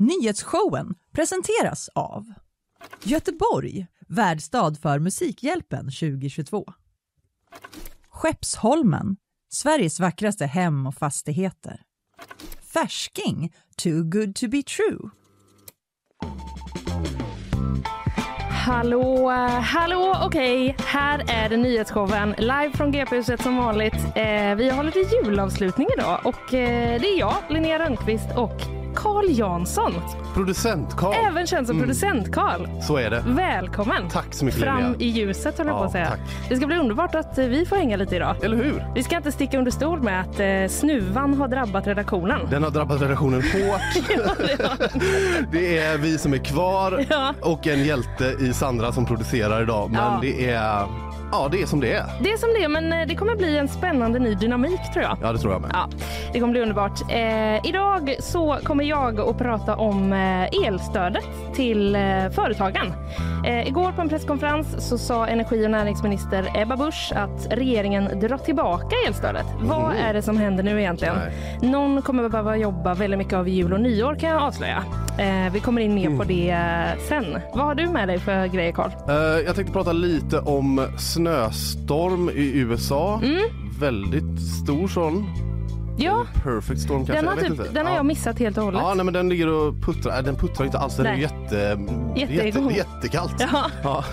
Nyhetsshowen presenteras av Göteborg, värdstad för Musikhjälpen 2022. Skeppsholmen, Sveriges vackraste hem och fastigheter. Färsking, too good to be true. Hallå, hallå, okej. Här är det nyhetsshowen live från GP-huset som vanligt. Eh, vi har lite julavslutning idag och eh, det är jag, Linnea Rönnqvist och Carl Jansson. Producent Carl. Även känd som producent Carl. Så är det. Välkommen! Tack så mycket Fram Linnea. i ljuset höll jag på att säga. tack. Det ska bli underbart att eh, vi får hänga lite idag. Eller hur? Vi ska inte sticka under stol med att eh, snuvan har drabbat redaktionen. Den har drabbat redaktionen hårt. det är vi som är kvar Ja. och en hjälte i Sandra som producerar idag. Men Ja. det är, ja, det är som det är. Det är som det är, men eh, det kommer bli en spännande ny dynamik tror jag. Ja, det tror jag med. Ja, det kommer bli underbart. Eh, idag så kommer jag att prata om eh, elstödet till eh, företagen. Eh, igår på en presskonferens så sa energi och näringsminister Ebba Busch att regeringen drar tillbaka elstödet. Vad är det som händer nu egentligen? Nej. Någon kommer behöva jobba väldigt mycket av jul och nyår kan jag avslöja. Eh, vi kommer in mer på det sen. Vad har du med dig för grejer Carl? Eh, jag tänkte prata lite om snöstorm i USA. Mm. Väldigt stor sån. Ja, Perfect storm kanske. den har, jag typ, den har ja. jag missat helt och hållet. Ja, nej, men den ligger och puttrar. Den puttrar inte alls. Den Nej. jätte, är jätte, är jättekallt. Ja. Ja.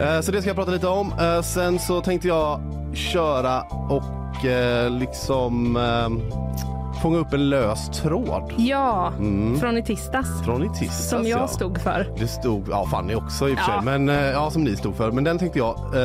Eh, Så det ska jag prata lite om. Eh, Sen så tänkte jag köra och eh, liksom fånga upp en lös tråd Ja, Mm. från i tisdags. från i tisdags. Som jag ja. stod för. Det stod, ja Fanny också i och för sig, men eh, ja som ni stod för. Men den tänkte jag, eh,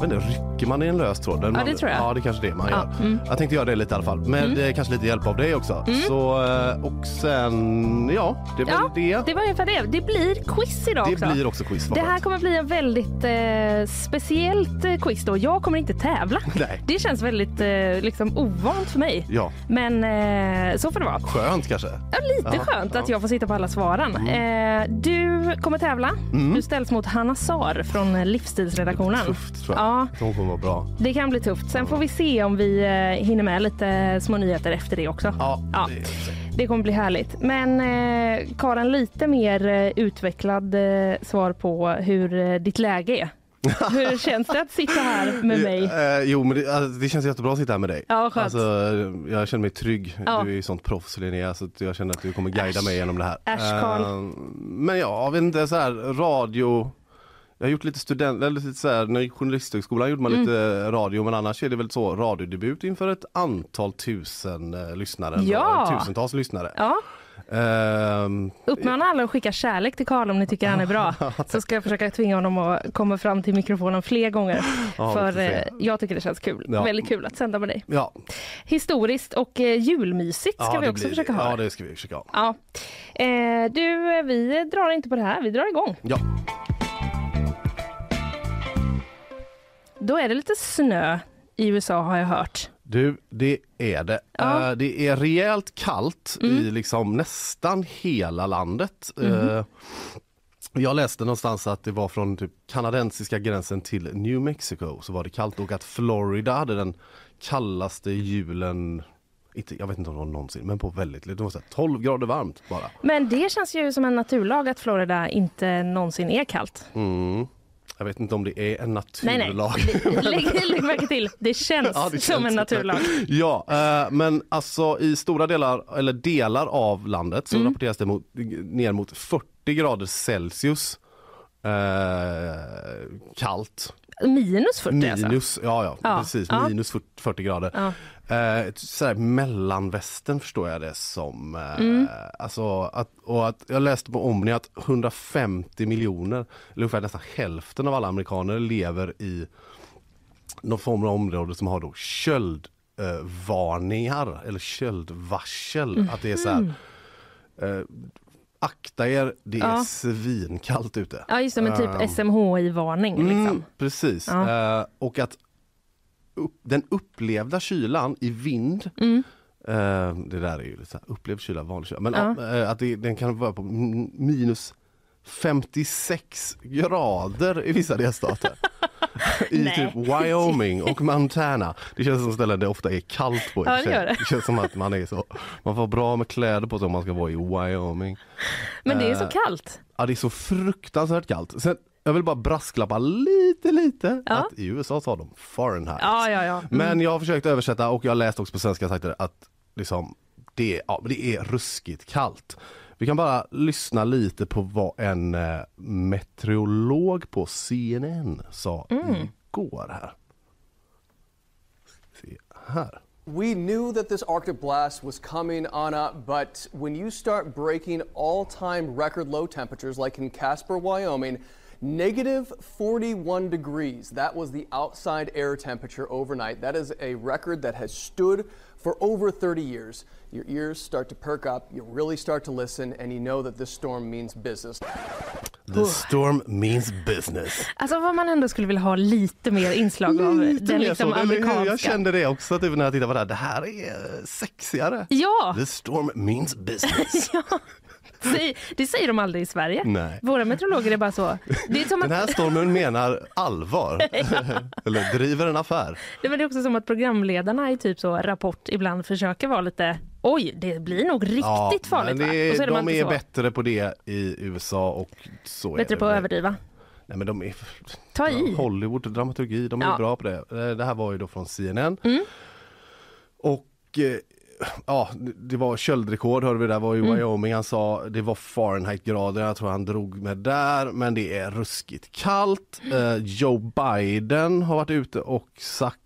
jag vet inte, rycker man i en lös tråd? Den Ja, man, det tror jag. Ja, det är kanske det man Ja, gör. mm. Jag tänkte göra det lite i alla fall, men det är kanske lite hjälp av dig också. Så, eh, och sen, ja, det väl Ja, det. det var ungefär det. Det blir quiz idag Det också. blir också quiz. Det här kommer bli en väldigt eh, speciellt eh, quiz då. Jag kommer inte tävla. Nej. Det känns väldigt eh, liksom ovant för mig. Ja, Men eh, så får det vara. skönt kanske. Ja, lite Ja, skönt att jag får sitta på alla svaren. Eh, du kommer tävla. Mm. Du ställs mot Hanna Sar från Livsstilsredaktionen. Tufft tror jag. Ja, Vara bra. det kan bli tufft. Sen får vi se om vi eh, hinner med lite små nyheter efter det också. Ja, Ja. Det, Det kommer bli härligt. Men eh, Karin, lite mer eh, utvecklad eh, svar på hur ditt läge är. Hur känns det att sitta här med mig? Jo, men det, alltså, det känns jättebra att sitta här med dig. Ja, skönt. Alltså, jag känner mig trygg. Ja. Du är ju sånt proffs Linnea så jag känner att du kommer guida Äsch. mig genom det här. Äsch, Carl. Men ja, jag vet inte, så här, radio. Jag har gjort lite student, eller lite så här, när journalisthögskolan gjorde man Mm. lite radio men annars är det väl så radiodebut inför ett antal tusen eh, lyssnare. Ja. Tusentals lyssnare. Ja, Ehm, uppmana alla att skicka kärlek till Karl om ni tycker han är bra. Så ska jag försöka tvinga honom att komma fram till mikrofonen fler gånger. Ja, För eh, jag tycker det känns kul. Ja. Väldigt kul att sända med dig. ja, Historiskt och eh, julmysigt ska ja, vi också blir- försöka ha. Ja, det ska vi försöka ha. Ja. Eh, du, vi drar inte på det här. Vi drar igång. Ja. Då är det lite snö i USA har jag hört. Du, det är det. Ja. Mm. Eh, det är rejält kallt i liksom nästan hela landet. Mhm. Eh, jag läste någonstans att det var från typ kanadensiska gränsen till New Mexico så var det kallt och att Florida hade den kallaste julen inte, jag vet inte om det var någonsin, men på väldigt, det var så här 12 grader varmt bara. Men det känns ju som en naturlag att Florida inte någonsin är kallt. Mm. Jag vet inte om det är en Nej, nej. naturlag. Lägg, lägg märke till, det känns Ja, det som känns en så. naturlag. Ja, eh, men alltså i stora delar, eller delar av landet så Mm. rapporteras det mot, ner mot 40 grader Celsius. Eh, kallt. Minus 40 alltså. Minus, ja, ja, Ja, precis. ja. Minus 40, 40 grader. Ja. Eh, sådär, mellanvästern förstår jag det som. Eh, Mm. alltså att, och att jag läste på Omni att 150 miljoner, eller ungefär nästan hälften av alla amerikaner lever i någon form av område som har då köldvarningar eh, varningar, eller köldvarsel. Att det är så här, eh, akta er, det är Ja. svinkallt ute. Ja just det, men typ Ehm. SMHI-varning liksom. Mm, precis. Ja. Eh, och att upp, den upplevda kylan i vind Mm. eh, det där är ju lite upplevd kyla, vanlig kyla. Men Ja. eh, att det, den kan vara på minus 56 grader i vissa delstater. i Nej. typ Wyoming och Montana. Det känns som ställen där det ofta är kallt på. Ja, det gör det. det känns som att man är så, man får bra med kläder på sig om man ska vara i Wyoming. Men det är så Eh, kallt. Ja det är så fruktansvärt kallt. Sen, jag vill bara brasklappa lite lite Ja. att i USA sa de Fahrenheit. Ja, ja, ja. Mm. Men jag har försökt översätta och jag har läst också på svenska sajter att liksom, det, är, ja, det är ruskigt kallt. Vi kan bara lyssna lite på vad en eh, meteorolog på CNN sa Mm. igår här. Se här. We knew that this Arctic blast was coming, Anna, but when you start breaking all time record low temperatures, like in Casper, Wyoming, negative 41 degrees, that was the outside air temperature overnight. That is a record that has stood for over 30 years. Your ears start to perk up, you really start to listen, and you know that this storm means business. The storm means business. Alltså vad man ändå skulle vilja ha lite mer inslag av Lite den liksom så, amerikanska. Jag kände det också typ när jag tittade på det här. Det här är sexigare. Ja, The storm means business. säg- det säger de aldrig i Sverige. Nej. Våra meteorologer är bara så. Det är, som Den att, här stormen menar allvar. Eller driver en affär. det är också som att programledarna i typ så Rapport ibland försöker vara lite oj, det blir nog riktigt farligt men det Och är, är de är så. bättre på det i USA och så är Bättre det. på att överdriva. Nej men de är Ta i. Hollywood dramaturgi, de är Ja. Mm. bra på det. Eh, Det här var ju då från CNN. Och eh, ja, det- var köldrekord hörde vi där, var i Mm. Wyoming. Han sa det var Fahrenheit-grader, jag tror han drog med där. Men det är ruskigt kallt. Eh, Joe Biden har varit ute och sagt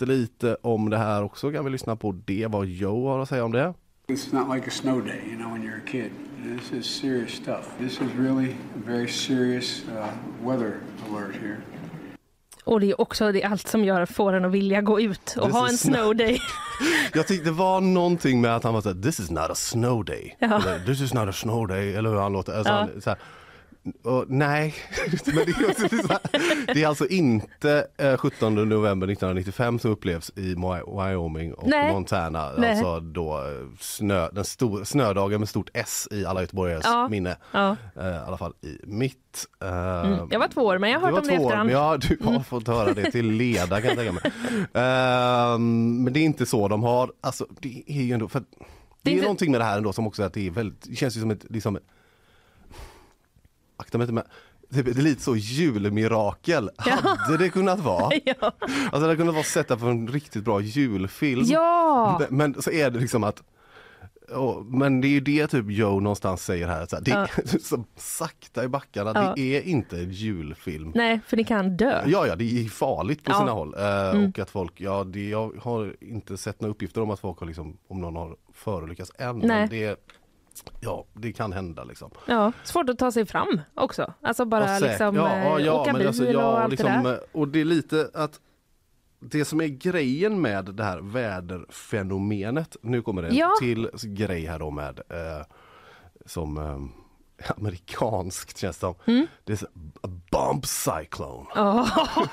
lite om det här också. Kan vi lyssna på det, vad Joe har att säga om det? It's not like a snow day, you know, when you're a kid. This is serious stuff. This is really a very serious uh, weather alert here. Och det är också det är allt som gör får en att vilja gå ut och This ha en snow day. Jag tyckte det var någonting med att han var såhär, this is not a snow day. Ja. Eller, this is not a snow day, eller hur han låter. Alltså, Ja. han, så här, och, nej, men det är, också det är alltså inte eh, 17 november 1995 som upplevs i Wy- Wyoming och Nej. Montana. Nej. Alltså då eh, snö, den stor, snödagen med stort S i alla göteborgares Ja. minne. Ja. Eh, I alla fall i mitt. Eh, Jag var två år men jag har hört om det i efterhand. Mm. men Ja, du har fått höra det till leda kan jag tänka mig. Ehm, men det är inte så de har, alltså det är ju ändå, för det, Det är är inte- någonting med det här ändå som också att det är väldigt, det känns ju som ett, liksom, akta mig inte men det är lite så julmirakel, hade det kunnat vara. Ja. Alltså det hade kunnat vara sätta för en riktigt bra julfilm. ja, Men så är det liksom att Ja, men det är ju det typ Joe någonstans säger här, så här, det är så sakta i backarna, Ja. det är inte en julfilm. nej för ni kan dö. Ja, ja, det är farligt på Ja. sina håll. Eh, Och att folk, ja, det, jag har inte sett några uppgifter om att folk har liksom, om någon har förolyckats än. Nej. Men det, ja, det kan hända liksom. Ja, svårt att ta sig fram också. Alltså bara Ja, liksom ja, ja, eh, ja, åka men bil alltså, och ja, allt liksom, det där. eh, Och det är lite att det som är grejen med det här väderfenomenet, nu kommer det Ja. till grej här då med eh, som eh, amerikanskt känns det som. Mm. Det är så, a bomb cyclone. ja,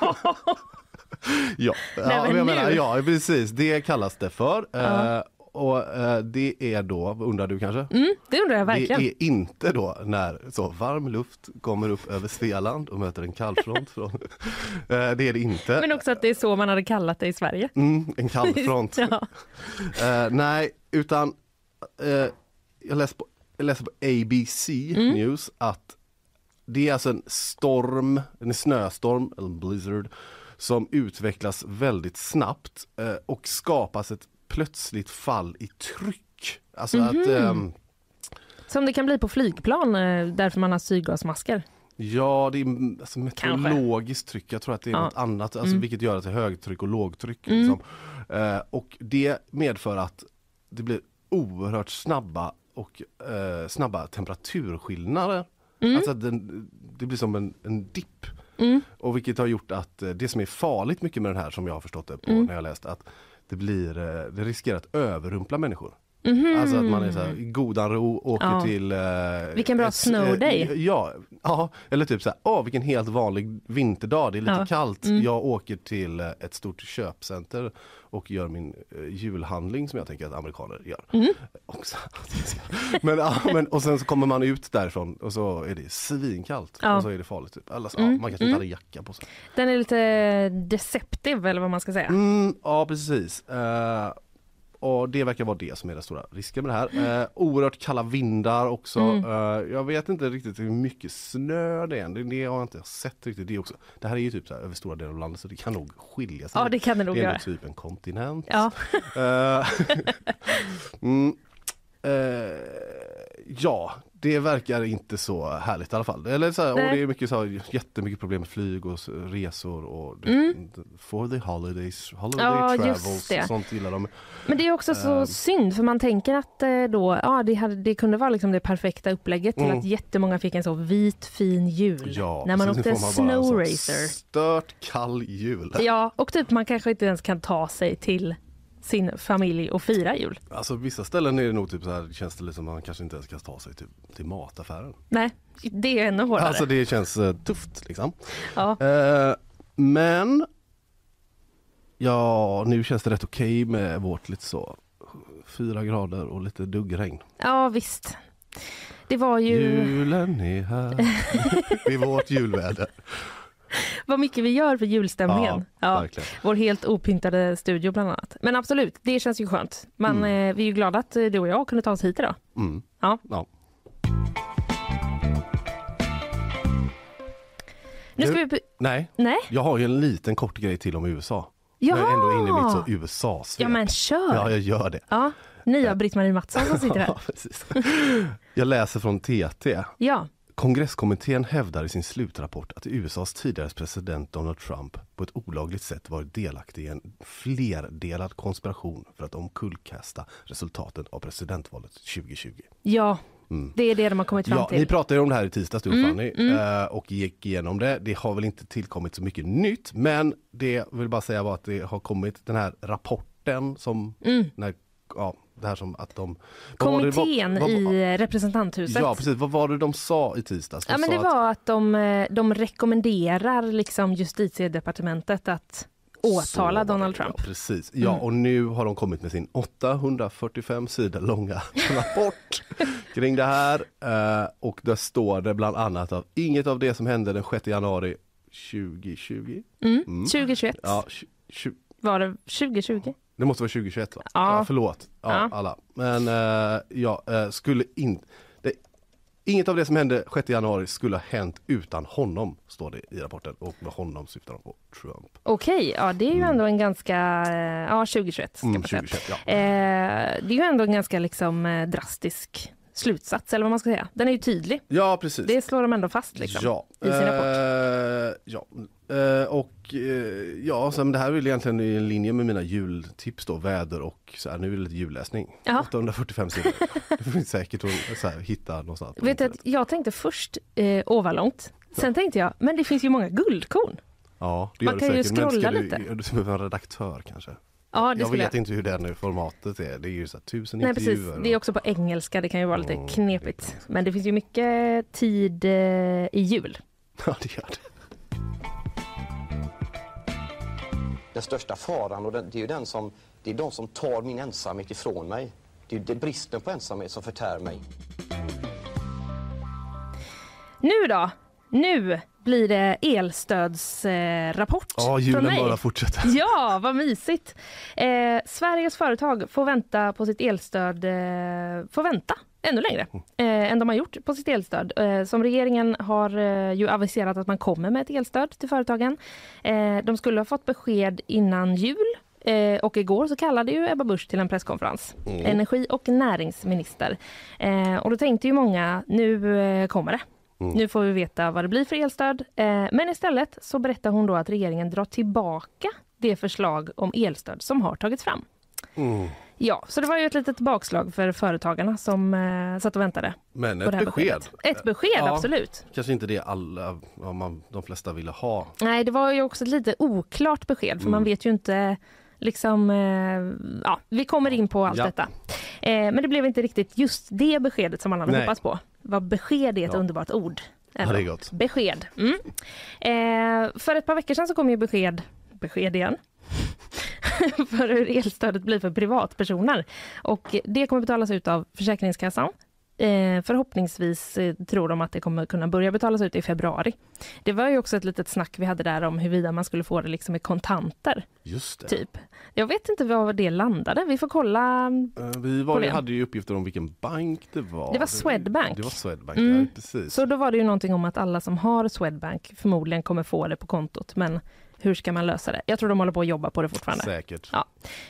Nej, ja, men jag menar, ja, precis. Det kallas det för. Eh, och eh, det är då, undrar du kanske? Mm, det undrar jag verkligen. Det är inte då när så varm luft kommer upp över Svealand och möter en kallfront. Från, Eh, det är det inte. Men också att det är så man hade kallat det i Sverige. Mm, en kallfront. Ja. Eh, nej, utan eh, jag, läste på, jag läste på ABC Mm. News att det är alltså en storm, en snöstorm, eller blizzard, som utvecklas väldigt snabbt eh, och skapas ett plötsligt fall i tryck. Alltså Mhm. att ehm, Som det kan bli på flygplan eh, därför man har syrgasmasker. Ja, det är mm, alltså meteorologiskt tryck. Jag tror att det är Ja. något annat, alltså, Mm. vilket gör att det är högtryck och lågtryck. Mm. Liksom. Eh, och det medför att det blir oerhört snabba och eh, snabba temperaturskillnader. Mm. Alltså den, det blir som en, en dipp. Mm. Och vilket har gjort att eh, det som är farligt mycket med den här som jag har förstått det på Mm. när jag läst att det blir, eh, det riskerar att överrumpla människor. Alltså att man är så här, i godan ro, åker Ja. till... Eh, Vilken bra ett- snow eh. Ja, ja, eller typ så här, åh vilken helt vanlig vinterdag, det är lite Ja. Mm. kallt. Jag åker till eh, ett stort köpcenter och gör min eh, julhandling som jag tänker att amerikaner gör. Mm. Också. men, ja, men, och sen så kommer man ut därifrån och så är det svinkallt Ja. och så är det farligt. Typ. Eller så, ja, man kanske inte hade jacka på sig. Den är lite deceptive eller vad man ska säga. Mm, ja precis. Eh, och det verkar vara det som är den stora risken med det här. Eh, oerhört kalla vindar också. Mm. Eh, jag vet inte riktigt hur mycket snö det är. Det, det har jag inte sett riktigt. Det, också. det här är ju typ så här över stora delar av landet så det kan nog skilja sig. Ja, det kan det nog det är ändå typ en kontinent. Ja. Eh, mm, eh, ja, det verkar inte så härligt i alla fall. Eller så här, och det är mycket så här, jättemycket problem med flyg och resor och for the holidays, holiday Mm. Ja, just travels, sånt gillar de. Men det är också så Ehm. synd för man tänker att eh, då, ja, det, hade, det kunde vara liksom det perfekta upplägget till Mm. att jättemånga fick en så vit fin jul Ja, när man åkte får man bara en snow sån racer. Stört kall jul. Ja, och typ man kanske inte ens kan ta sig till sin familj och fira jul. Alltså vissa ställen är det nog typ så här, känns det lite som man kanske inte ens kan ta sig till, till mataffären. Nej, det är ännu hårdare. Alltså det känns eh, tufft liksom. ja. Eh, men ja, nu känns det rätt okej med vårt lite så fyra grader och lite duggregn. ja, visst. Det var ju Julen är här. det är vårt julväder. Vad mycket vi gör för julstämningen. Ja, verkligen. vår helt opyntade studio bland annat. Men absolut, det känns ju skönt. Men eh, vi är ju glada att eh, du och jag kunde ta oss hit idag. Mm. Ja. Ja. Nu ska vi... Nej, Nej? jag har ju en liten kort grej till om USA. Jaha! Jag är ändå inne i mitt så USA-svep. Ja men kör! Ja, jag gör det. Ja, nya Britt-Marie Mattsson som sitter Ja, här. precis. Jag läser från TT. Ja, Kongresskommittén hävdar i sin slutrapport att USAs tidigare president Donald Trump på ett olagligt sätt varit delaktig i en flerdelad konspiration för att omkullkasta resultaten av presidentvalet 2020. ja. Det är det de har kommit fram Ja, till. ni pratade om det här i tisdags du och Mm, Fanny eh, och gick igenom det. Det har väl inte tillkommit så mycket nytt men det vill bara säga var att det har kommit den här rapporten som när, ja, det här som att de var det- vad- Mm. Kommittén vad- i representanthuset. Ja precis, vad var det de sa i tisdags? De Ja, men det var att de, eh, de rekommenderar liksom justitiedepartementet att åtala Donald Trump. Ja, precis. Ja, och nu har de kommit med sin 845 sidor långa rapport kring det här. Eh, och där står det bland annat att inget av det som hände den 6 januari 2020. Mm. 2021 Ja, var det 2020? Det måste vara 2021 va? Ja. förlåt, ja, Ja. alla. Men eh, ja, eh, skulle inte... Inget av det som hände 6 januari skulle ha hänt utan honom, står det i rapporten. Och med honom syftar de på Trump. Okej, ja det är ju ändå en ganska, eh, ja 2021 ska Mm, man säga. 2021, ja. Eh, det är ju ändå en ganska liksom eh, drastisk slutsats eller vad man ska säga. Den är ju tydlig. Ja, precis. Det slår de ändå fast liksom, Ja, i sin rapport. eh, ja. Eh, och eh, ja, så, men det här är väl egentligen i linje med mina jultips då, väder och så här, nu är det lite julläsning. Ja. 845 sidor. Det finns säkert att så här, hitta någonstans. Vet att jag tänkte först eh, åh vad långt. Sen tänkte jag, men det finns ju många guldkorn. ja, det man gör kan det ju säkert. Men scrolla ska lite. Du, du behöver en redaktör kanske. Ja, det Jag vet jag. inte hur den formatet är. Det är ju så här, tusen Nej precis, intervjuer. det är också på engelska, det kan ju vara lite Mm, knepigt. det Men det finns ju mycket tid eh, i jul. Ja, det gör det. Den största faran, och den, det är ju den som, det är de som tar min ensamhet ifrån mig. Det är, det är bristen på ensamhet som förtär mig. Nu då? Nu blir det elstödsrapport Ja, från julen bara fortsätter. Ja, vad mysigt! Eh, Sveriges företag får vänta på sitt elstöd, eh, får vänta ännu längre eh, än de har gjort på sitt elstöd. Eh, som regeringen har eh, ju aviserat att man kommer med ett elstöd till företagen. Eh, de skulle ha fått besked innan jul eh, och igår så kallade ju Ebba Busch till en presskonferens. Energi och näringsminister. Eh, och då tänkte ju många, nu kommer det. Nu får vi veta vad det blir för elstöd. Men istället så berättar hon då att regeringen drar tillbaka det förslag om elstöd som har tagits fram. Mm. Ja, så det var ju ett litet bakslag för företagarna som eh, satt och väntade Men ett besked. beskedet. Ett besked, Ja. absolut. Kanske inte det alla, vad man, de flesta ville ha. Nej, det var ju också ett lite oklart besked för man vet ju inte liksom, eh, ja, vi kommer in på allt Ja. detta. Eh, men det blev inte riktigt just det beskedet som man hade Nej. hoppats på. Vad besked är ett Ja. underbart ord. Ja, det är gott. Besked. Mm. Eh, för ett par veckor sedan så kom ju besked, besked igen, för hur elstödet blir för privatpersoner. Och det kommer betalas ut av Försäkringskassan. Eh, förhoppningsvis eh, tror de att det kommer kunna börja betalas ut i februari. Det var ju också ett litet snack vi hade där om huruvida man skulle få det liksom i kontanter, Just det. typ. Jag vet inte var det landade. Vi får kolla. Eh, Vi var, Problem. hade ju uppgifter om vilken bank det var. Det var Swedbank. Det var Swedbank, Mm. ja, precis. Så då var det ju någonting om att alla som har Swedbank förmodligen kommer få det på kontot. Men hur ska man lösa det? Jag tror de håller på att jobba på det fortfarande. Säkert. Ja.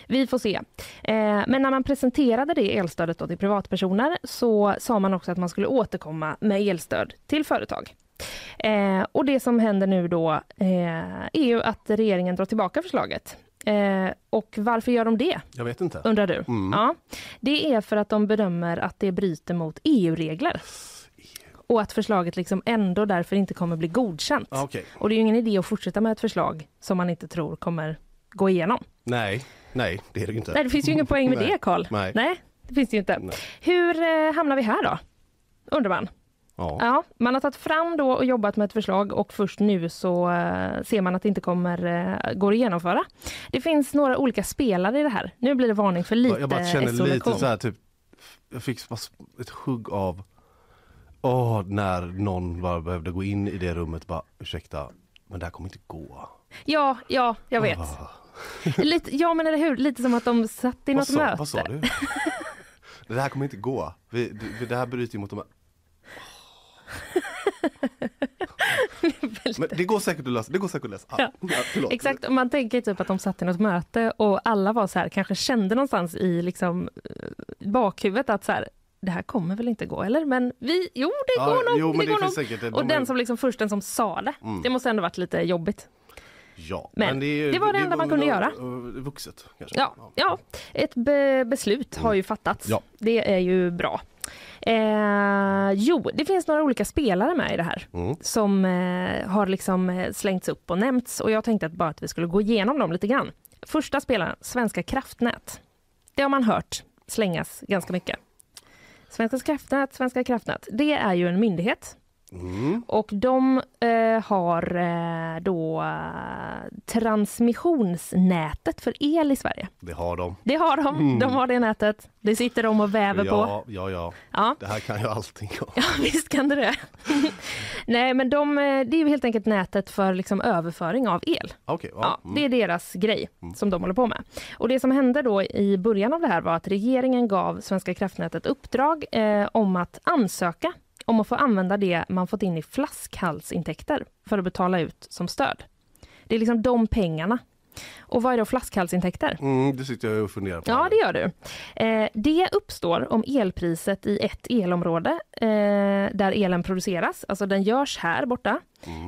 Vi får se. Eh, men när man presenterade det elstödet till privatpersoner så sa man också att man skulle återkomma med elstöd till företag. Eh, och det som händer nu då eh, är ju att regeringen drar tillbaka förslaget. Eh, och varför gör de det, Jag vet inte. undrar du? Mm. Ja, det är för att de bedömer att det bryter mot EU-regler. Och att förslaget liksom ändå därför inte kommer bli godkänt. Ah, Okej. Och det är ju ingen idé att fortsätta med ett förslag som man inte tror kommer gå igenom. Nej, nej det är det inte. Nej, det finns ju ingen poäng med Nej. det, Karl. Nej. det finns det ju inte. Nej. Hur eh, hamnar vi här då? Undrar man. Ja. Ja, man har tagit fram då och jobbat med ett förslag och först nu så eh, ser man att det inte kommer eh, går att genomföra. Det finns några olika spelare i det här. Nu blir det varning för lite jag bara känner lite så här typ, jag fick ett hugg av, åh när någon bara behövde gå in i det rummet och bara ursäkta, men det här kommer inte gå. Ja, ja, jag vet. Ah. Lite, ja, men eller hur? Lite som att de satt i Vad något sa, möte. vad sa du? det här kommer inte gå. Vi, det, här bryter ju mot de här... Men det går säkert att lösa. Det går säkert att lösa. Ah, Ja. Exakt, man tänker typ att de satt i något möte och alla var så här, kanske kände någonstans i liksom eh, bakhuvudet att så här, det här kommer väl inte gå, eller? Men vi, jo det Ja, går nog. jo, men det det går nog. säkert- de och den som liksom först den som sa det, Mm. det måste ändå varit lite jobbigt. Ja, Men är ju- det var det enda man kunde göra. uh, Vuxet kanske. Ja, ja. ett be beslut har ju fattats. Ja. Det är ju bra. Eh, jo, det finns några olika spelare med i det här Mm. som eh, har liksom eh, slängts upp och nämnts och jag tänkte att bara att vi skulle gå igenom dem lite grann. Första spelaren, Svenska kraftnät. Det har man hört slängas ganska mycket. Svenska kraftnät, Svenska kraftnät, det är ju en myndighet. Mm. och de eh, har eh, då transmissionsnätet för el i Sverige. Det har de. Det har de, de har det nätet. Det sitter de och väver på. Ja, ja, ja. Ja. Det här kan ju allting. om. Ja, visst kan det det. Nej, men de, eh, det är ju helt enkelt nätet för liksom överföring av el. Okej, ja. Ja, mm. det är deras grej som de håller på med. Och det som hände då i början av det här var att regeringen gav Svenska kraftnät ett uppdrag eh, om att ansöka om att få använda det man fått in i flaskhalsintäkter för att betala ut som stöd. Det är liksom de pengarna. Och vad är då flaskhalsintäkter? Mm, det sitter jag och funderar på. Ja, det gör du. Eh, det uppstår om elpriset i ett elområde eh, där elen produceras, alltså den görs här borta,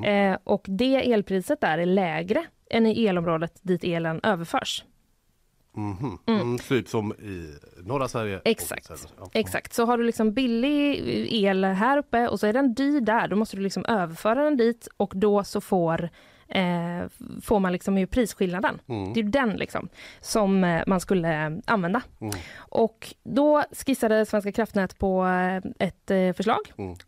eh, och det elpriset där är lägre än i elområdet dit elen överförs. Mhm. Mm. Typ som i norra Sverige. Exakt. ja. Exakt, så har du liksom billig el här uppe och så är den dyr där, då måste du liksom överföra den dit och då så får eh, får man liksom ju prisskillnaden. Det är den liksom som eh, man skulle använda. Och då skissade Svenska kraftnät på eh, ett eh, förslag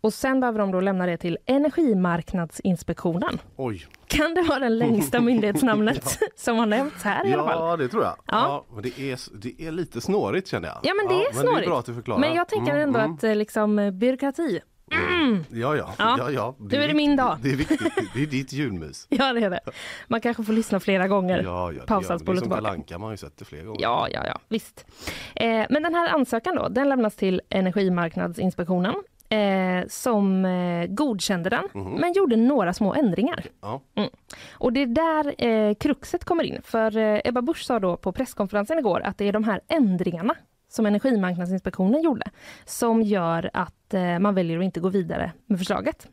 och sen behöver de då lämna det till Energimarknadsinspektionen. Oj. Kan det vara det längsta myndighetsnamnet som har nämnts här i alla fall? Ja, det tror jag. Ja. Ja. men det, är, det är lite snårigt känner jag. Ja men det är Men snårigt. det är bra att du förklarar. Men jag tänker Mm, ändå mm. att eh, liksom eh, byråkrati, Ja, ja. Ja. ja, ja. Nu är det min dag. Det är viktigt. Det är ditt julmys. ja det är det. Man kanske får lyssna flera gånger. Ja, ja, det Pausa, det spola tillbaka. Kalle Anka, man har ju sett det flera gånger. Ja, ja, ja, visst. Eh, men den här ansökan då, den lämnas till Energimarknadsinspektionen eh, som eh, godkände den, men gjorde några små ändringar. Ja. Och det är där eh, kruxet kommer in. För eh, Ebba Busch sa då på presskonferensen igår att det är de här ändringarna som Energimarknadsinspektionen gjorde som gör att eh, man väljer att inte gå vidare med förslaget.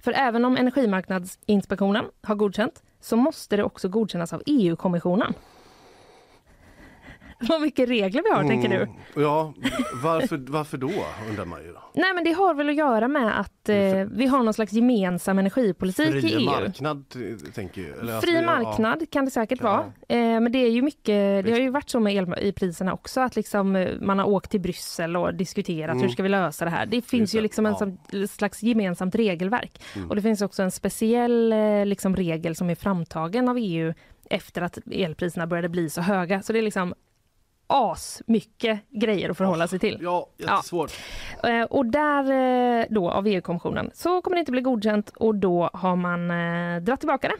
För även om Energimarknadsinspektionen har godkänt så måste det också godkännas av EU-kommissionen. vad mycket regler vi har tänker du? Mm, Ja, varför, varför då undrar man ju. Då. Nej men det har väl att göra med att eh, vi har någon slags gemensam energipolitik i Fri EU. marknad t- tänker jag. Eller att Fri det- ja. marknad kan det säkert Kan vara. Eh, men det är ju mycket, det har ju varit så med elpriserna också att liksom, eh, man har åkt till Bryssel och diskuterat hur ska vi lösa det här. Det finns ju det, liksom en Mm. ja. som, slags gemensamt regelverk. Och det finns också en speciell eh, liksom, regel som är framtagen av EU efter att elpriserna började bli så höga. Så det är liksom as mycket grejer att förhålla sig till. Ja, jättesvårt. Eh, Och där eh, då av EU-kommissionen så kommer det inte bli godkänt och då har man eh, dragit tillbaka det.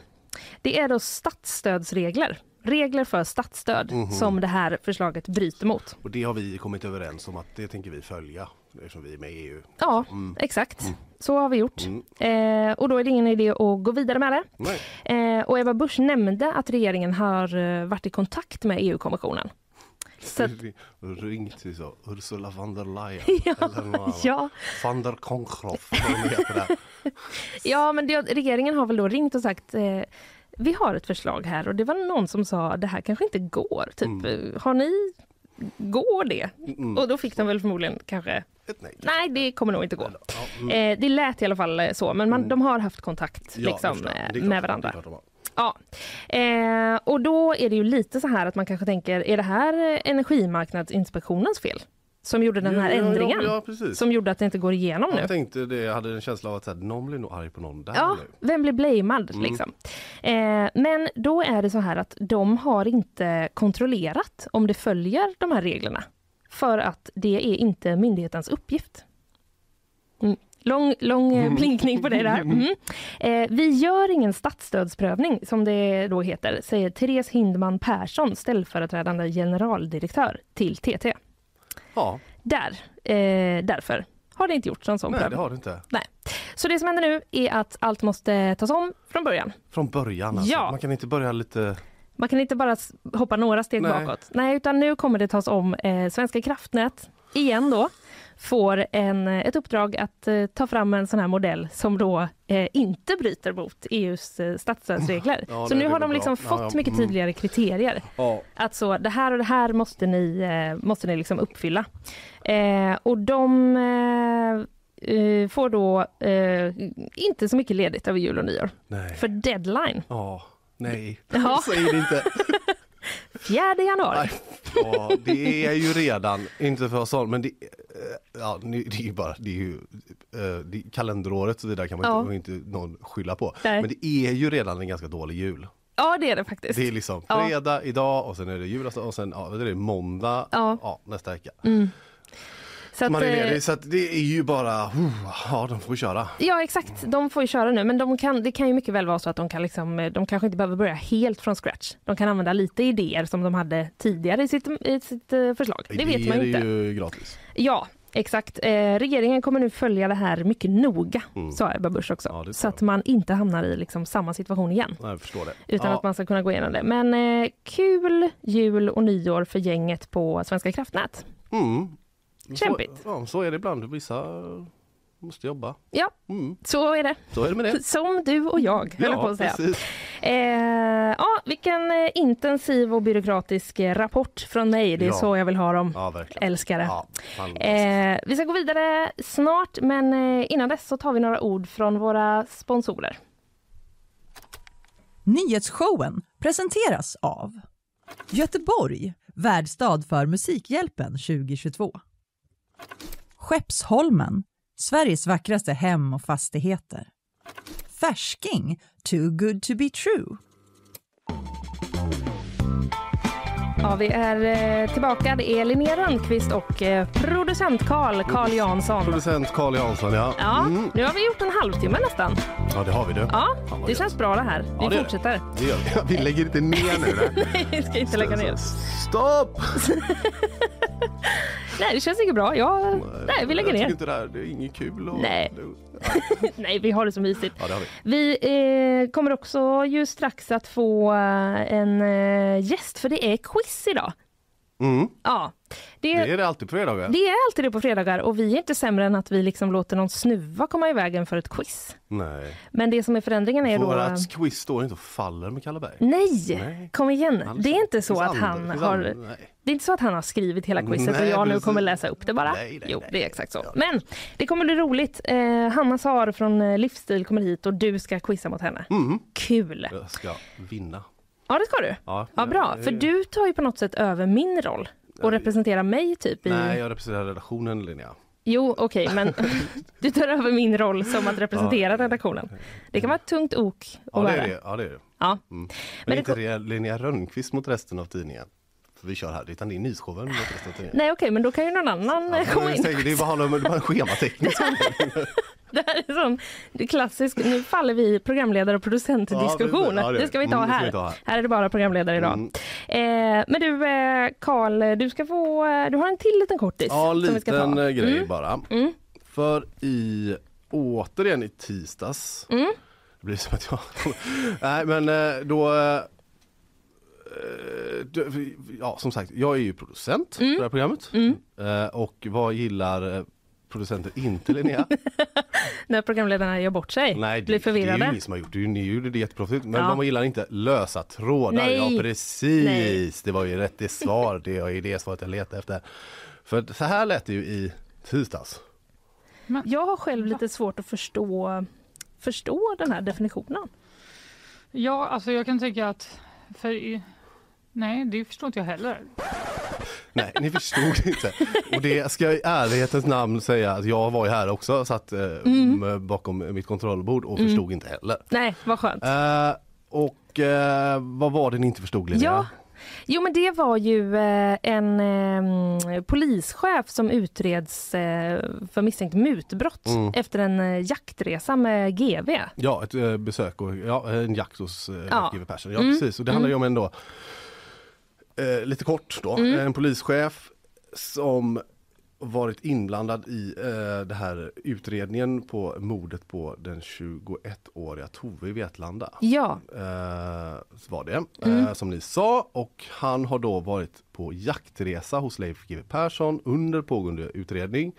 Det är då statsstödsregler, regler för statsstöd Mhm. som det här förslaget bryter mot. Och det har vi kommit överens om att det tänker vi följa eftersom vi är med i EU. Ja, exakt. Så har vi gjort. Eh, och då är det ingen idé att gå vidare med det. Eh, och Eva Busch nämnde att regeringen har eh, varit i kontakt med EU-kommissionen. Så att, Ringt till så Ursula von der Leyen Ja, eller någon ja. Van der Konkroff. Ja, men det, regeringen har väl då ringt och sagt eh, vi har ett förslag här och det var någon som sa det här kanske inte går. Typ, Mm. eh, har ni, går det? Och då fick de väl förmodligen kanske, nej. nej det kommer nog inte gå. Ja, mm. Eh, det lät i alla fall eh, så, men man, de har haft kontakt Ja, liksom, jag. eh, med varandra. Ja. Eh, och då är det ju lite så här att man kanske tänker, är det här Energimarknadsinspektionens fel? Som gjorde den här Ja, ja, ändringen? Ja. Som gjorde att det inte går igenom nu? Jag tänkte det, jag hade en känsla av att här, någon blir nog arg på någon där Ja, nu. vem blir blamad Mm. liksom? Eh, men då är det så här att de har inte kontrollerat om det följer de här reglerna. För att det är inte myndighetens uppgift. Mm. Lång, lång eh, blinkning på det där. Mm. Eh, vi gör ingen statsstödsprövning som det då heter, säger Therese Hindman Persson, ställföreträdande generaldirektör till TT. Ja, Där, eh, därför har det inte gjorts någon sån nej det prövning. har det inte. Nej. Så det som händer nu är att allt måste tas om från början. Från början alltså. Ja. Man kan inte börja lite... Man kan inte bara hoppa några steg Nej. bakåt. Nej, utan nu kommer det tas om. Eh, Svenska kraftnät, igen då, får en, eh, ett uppdrag att eh, ta fram en sån här modell som då eh, inte bryter mot EUs eh, statsstödsregler. Ja, så nu har de liksom Ja, fått ja, mycket mm. tydligare kriterier. Ja. Att så, det här och det här måste ni, eh, måste ni liksom uppfylla. Eh, och de eh, får då inte så mycket ledigt över jul och nyår. Nej. För deadline, Ja. Nej. Ja. Säg det inte. 4 januari. Nej. Ja, det är ju redan, inte för sånt, men det, ja, det är ju bara, det är ju eh, det, kalenderåret så vidare kan man Ja. inte, någon skylla på. Nej. Men det är ju redan en ganska dålig jul. Ja, det är det faktiskt. Det är liksom Ja. fredag idag och sen är det julafton och sen ja, det är måndag Ja. ja, nästa vecka. Så att, Man är eh, ledig, så att det är ju bara, ja de får köra. Ja exakt, de får ju köra nu men de kan, det kan ju mycket väl vara så att de kan liksom, eh, de kanske inte behöver börja helt från scratch. De kan använda lite idéer som de hade tidigare i sitt, i sitt förslag. Det vet man ju är inte. ju gratis. Ja, exakt. Eh, regeringen kommer nu följa det här mycket noga, sa Ebba Busch också. Mm. Ja, så att man inte hamnar i liksom samma situation igen. Det. Utan ja. att man ska kunna gå igenom det. Men eh, kul jul och nyår för gänget på Svenska kraftnät. mm. Kämpigt. Så, ja, så är det ibland. Vissa måste jobba. Ja, Mm. så är det. Så är det med det. Som du och jag, höll jag på att säga. precis. Eh, ja, vilken eh, intensiv och byråkratisk eh, rapport från mig. Det är Ja. så jag vill ha dem. Ja, verkligen. Älskar det. Ja. Eh, vi ska gå vidare snart, men eh, innan dess så tar vi några ord från våra sponsorer. Nyhetsshowen presenteras av Göteborg, värdstad för Musikhjälpen 2022. Skeppsholmen, Sveriges vackraste hem och fastigheter. Färsking, too good to be true. Ja, vi är eh, tillbaka. Det är Linnea Rönnqvist och eh, producent Karl, Karl Jansson. Producent Carl Jansson, ja. Ja, Mm. nu har vi gjort en halvtimme nästan. Ja, det har vi du. Ja, det gött. känns bra det här. Ja, Vi det fortsätter. Det gör vi. Vi lägger inte ner nu. Nej, vi ska inte lägga ner. Stopp! Nej, det känns inte bra. Ja, nej, vi lägger jag ner. inte det, här, det är inget kul. Och, Nej. Nej, vi har det så mysigt. Ja, det vi. Vi eh, kommer också ju strax att få eh, en eh, gäst, för det är quiz idag. Ja. Det, Det är det alltid på fredagar. det är alltid det på fredagar och vi är inte sämre än att vi liksom låter någon snuva komma i vägen för ett quiz. Nej. Men det som är förändringen är då... Vårat quiz står inte och faller med Kalle. Nej, Nej. kom igen. Alls det är inte så att han har... andra- nej. Det är inte så att han har skrivit hela quizet och Nej, jag nu kommer läsa upp det bara. Nej, nej, jo, det är exakt så. Men det kommer bli roligt. Eh, Hanna Sar från eh, Livsstil kommer hit och du ska quizza mot henne. Mm. Kul! Jag ska vinna. Ja, det ska du. Ja, Ja, bra. För du tar ju på något sätt över min roll och representerar mig typ i... Nej, jag representerar redaktionen Linnea. Jo, okej, men du tar över min roll som att representera Ja. redaktionen. Det kan vara ett tungt ok att Ja, det är det. Ja, det, är det. Ja. Men, Men det inte det Linnea Rönnqvist mot resten av tidningen. Vi kör här, utan det är nyhetsshowen mot resten av tidningen. Nej, okej, men då kan ju någon annan Ja, komma in. det är bara, en schemateknisk Det här är sån det är klassisk, nu faller vi i programledare och producentdiskussion. Ja, det- ja, det- det ska vi ta mm, här. vi ta här. Här är det bara programledare idag. Mm. Eh, men du eh, Karl, du ska få, eh, du har en till liten kortis. Ja, som vi ska liten ta. eh, grej Mm. bara. Mm. För i, återigen i tisdags, Mm. det blir som att jag, nej men då, ja som sagt, jag är ju producent Mm. för det här programmet. Eh, Och vad gillar producenter inte Linnea? När programledarna gör bort sig, Nej, det, blir det är ju förvirrade. ni som har gjort det. Ni gjorde det jätteproffsigt. Men Ja. vad gillar inte? Lösa trådar. Nej. Ja precis, Nej. det var ju rätt det svar. Det är det svaret jag letade efter. För så här lät det ju i tisdags. Jag har själv lite svårt att förstå, förstå den här definitionen. Ja, alltså jag kan tycka att... För, nej, det förstår inte jag heller. Nej, ni förstod inte. Och det ska jag i ärlighetens namn säga att jag var ju här också, satt eh, Mm. bakom mitt kontrollbord och förstod inte heller. Nej, vad skönt. Eh, och eh, vad var det ni inte förstod Linnea? Ja, jo men det var ju eh, en eh, polischef som utreds eh, för misstänkt mutbrott Mm. efter en eh, jaktresa med GV. Ja, ett eh, besök och ja, en jakt hos eh, Ja. GW Persson. Ja, Mm. precis. Och det handlar ju om en då, eh, lite kort då, Mm. en polischef som varit inblandad i eh, det här utredningen på mordet på den 21-åriga Tove i Vetlanda. Ja, Eh, så var det, Mm. eh, som ni sa. Och han har då varit på jaktresa hos Leif GW Persson under pågående utredning.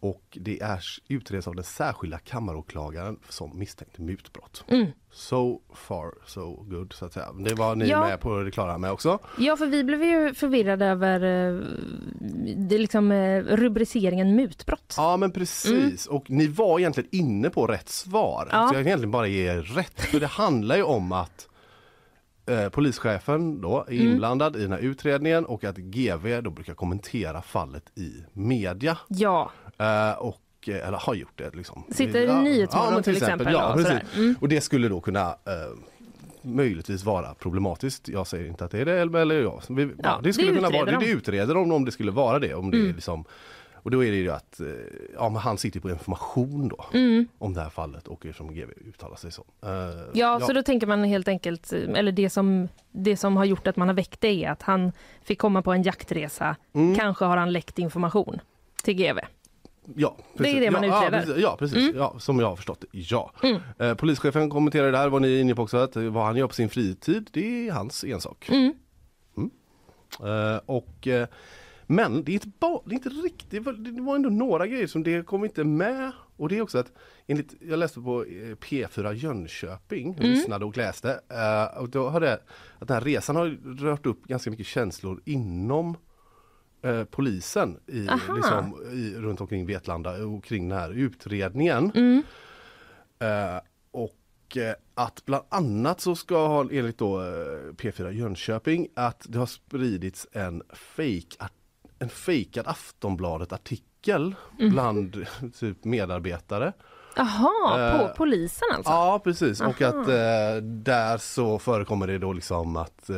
Och det är utreds av den särskilda kammaråklagaren som misstänkt mutbrott. Mm. So far so good så att säga. Det var ni Ja. med på det klara med också. ja för vi blev ju förvirrade över eh, det liksom, eh, rubriceringen mutbrott. Ja men precis och ni var egentligen inne på rätt svar. Ja. Så jag kan egentligen bara ge er rätt. För det handlar ju om att eh, polischefen då är Mm. inblandad i den här utredningen och att GV då brukar kommentera fallet i media. Ja, Eh, och, eh, eller har gjort det liksom. Sitter i Ja, Nyhetsmorgon men till exempel Ja, och precis. Mm. Och det skulle då kunna eh, möjligtvis vara problematiskt. Jag säger inte att det är det eller, eller ja. Vi, ja, Ja, det skulle det kunna vara det. de. Det utreder de om det skulle vara det. Om det Mm. är liksom, och då är det ju att ja, men han sitter på information då Mm. om det här fallet och eftersom GV uttalar sig så. Eh, Ja, så då tänker man helt enkelt, eller det som, det som har gjort att man har väckt det är att han fick komma på en jaktresa, Mm. kanske har han läckt information till GV. Ja, Det är det man ja, utreder. Ja, precis, ja, precis. Mm. Ja, som jag har förstått det, ja. Mm. Eh, polischefen kommenterade det här, var ni inne på också, att vad han gör på sin fritid, det är hans ensak. Mm. Eh, och, eh, men det är, inte det är inte riktigt, det var, det var ändå några grejer som det kom inte med. Och det är också att, enligt, jag läste på eh, P4 Jönköping, Mm. lyssnade och läste. eh, och då har det, att den här resan har rört upp ganska mycket känslor inom eh, polisen i, Aha. liksom, i, runt omkring Vetlanda och kring den här utredningen. Mm. Eh, och eh, att bland annat så ska ha enligt då eh, P4 Jönköping att det har spridits en fake en fejkad Aftonbladet artikel Mhm. bland typ medarbetare. Jaha, Eh, på polisen alltså? Ja precis och Aha. att eh, där så förekommer det då liksom att eh,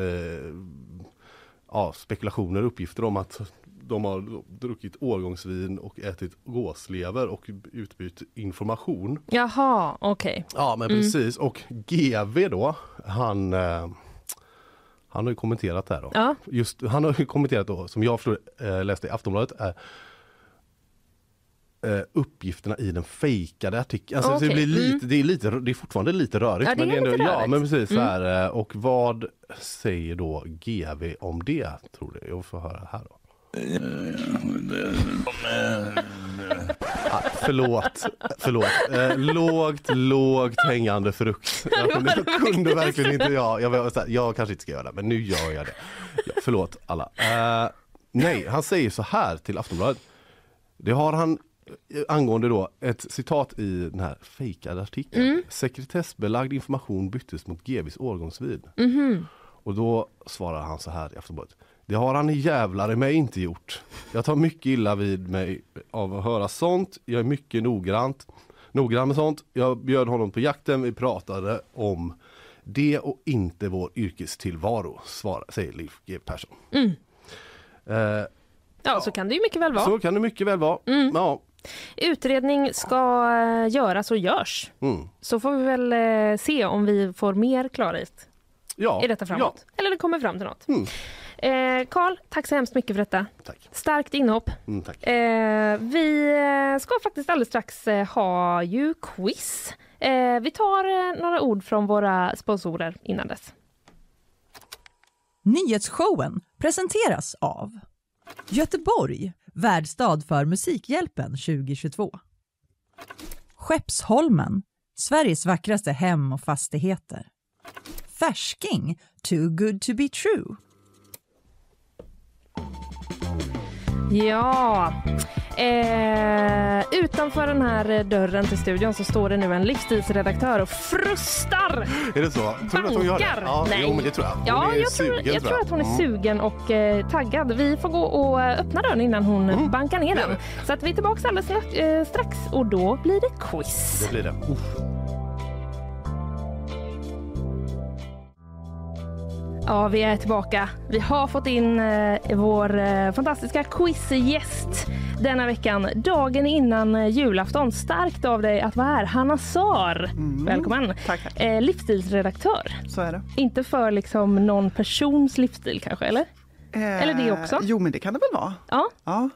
ja, spekulationer, uppgifter om att de har druckit årgångsvin och ätit gåslever och utbytt information. Jaha, okej. Ja men Mm. precis och GV då han eh, han har ju kommenterat det här då. Ja. Just, han har ju kommenterat då som jag förstår, eh, läste i Aftonbladet är eh, uppgifterna i den fejkade artikeln. Alltså, så Okej, det, blir lite, mm. det, är lite, det är fortfarande lite rörigt. Ja, det men är ändå, Ja, men precis. Så Mm. här, eh, och vad säger då GV om det? Tror du? Jag får höra här då. Ah, förlåt, förlåt. Eh, lågt, lågt hängande frukt. Jag, kunde- jag kunde verkligen inte, jag, jag, jag kanske inte ska göra det, men nu gör jag det. Ja, förlåt alla. Eh, nej, han säger så här till Aftonbladet. Det har han angående då ett citat i den här fejkade artikeln. Mm. Sekretessbelagd information byttes mot GVs årgångsvid. Mhm. Och då svarar han så här i Aftonbladet. Det har han i jävlar i mig inte gjort. Jag tar mycket illa vid mig av att höra sånt. Jag är mycket noggrant, noggrann med sånt. Jag bjöd honom på jakten. Vi pratade om det och inte vår yrkestillvaro, svarar, säger Liv G Persson. Mm. Eh, Ja, så kan det ju mycket väl vara. så kan det mycket väl vara. Mm. Ja. Utredning ska eh, göras och görs. Mm. Så får vi väl eh, se om vi får mer klarhet Ja. i detta framåt. Eller det kommer fram till något. Mm. Eh, Karl, tack så hemskt mycket för detta. Tack. Starkt inhopp. Mm, tack. Eh, vi eh, ska faktiskt alldeles strax ha ju quiz. Eh, vi tar några ord från våra sponsorer innan dess. Nyhetsshowen presenteras av Göteborg, värdstad för Musikhjälpen 2022. Skeppsholmen, Sveriges vackraste hem och fastigheter. Färsking, too good to be true. Ja, eh, utanför den här dörren till studion så står det nu en livsstilsredaktör och frustar. Är det så? Tror du att hon gör det? Ja, Nej. Jo, men det tror jag. Hon Ja, jag, tror, sugen, jag tror att hon är Mm. sugen och eh, taggad. Vi får gå och eh, öppna dörren innan hon Mm. bankar ner den. Så att vi är tillbaka alldeles eh, strax och då blir det quiz. Det blir det. Uff. Ja, vi är tillbaka. Vi har fått in eh, vår eh, fantastiska quizgäst denna veckan. Dagen innan eh, julafton. Starkt av dig att vara här. Hanna Sar, välkommen. Tackar. Eh, livsstilsredaktör. Så är det. Inte för liksom någon persons livsstil kanske, eller? Eh, Eller det också? Jo, men det kan det väl vara. Ja, Ja.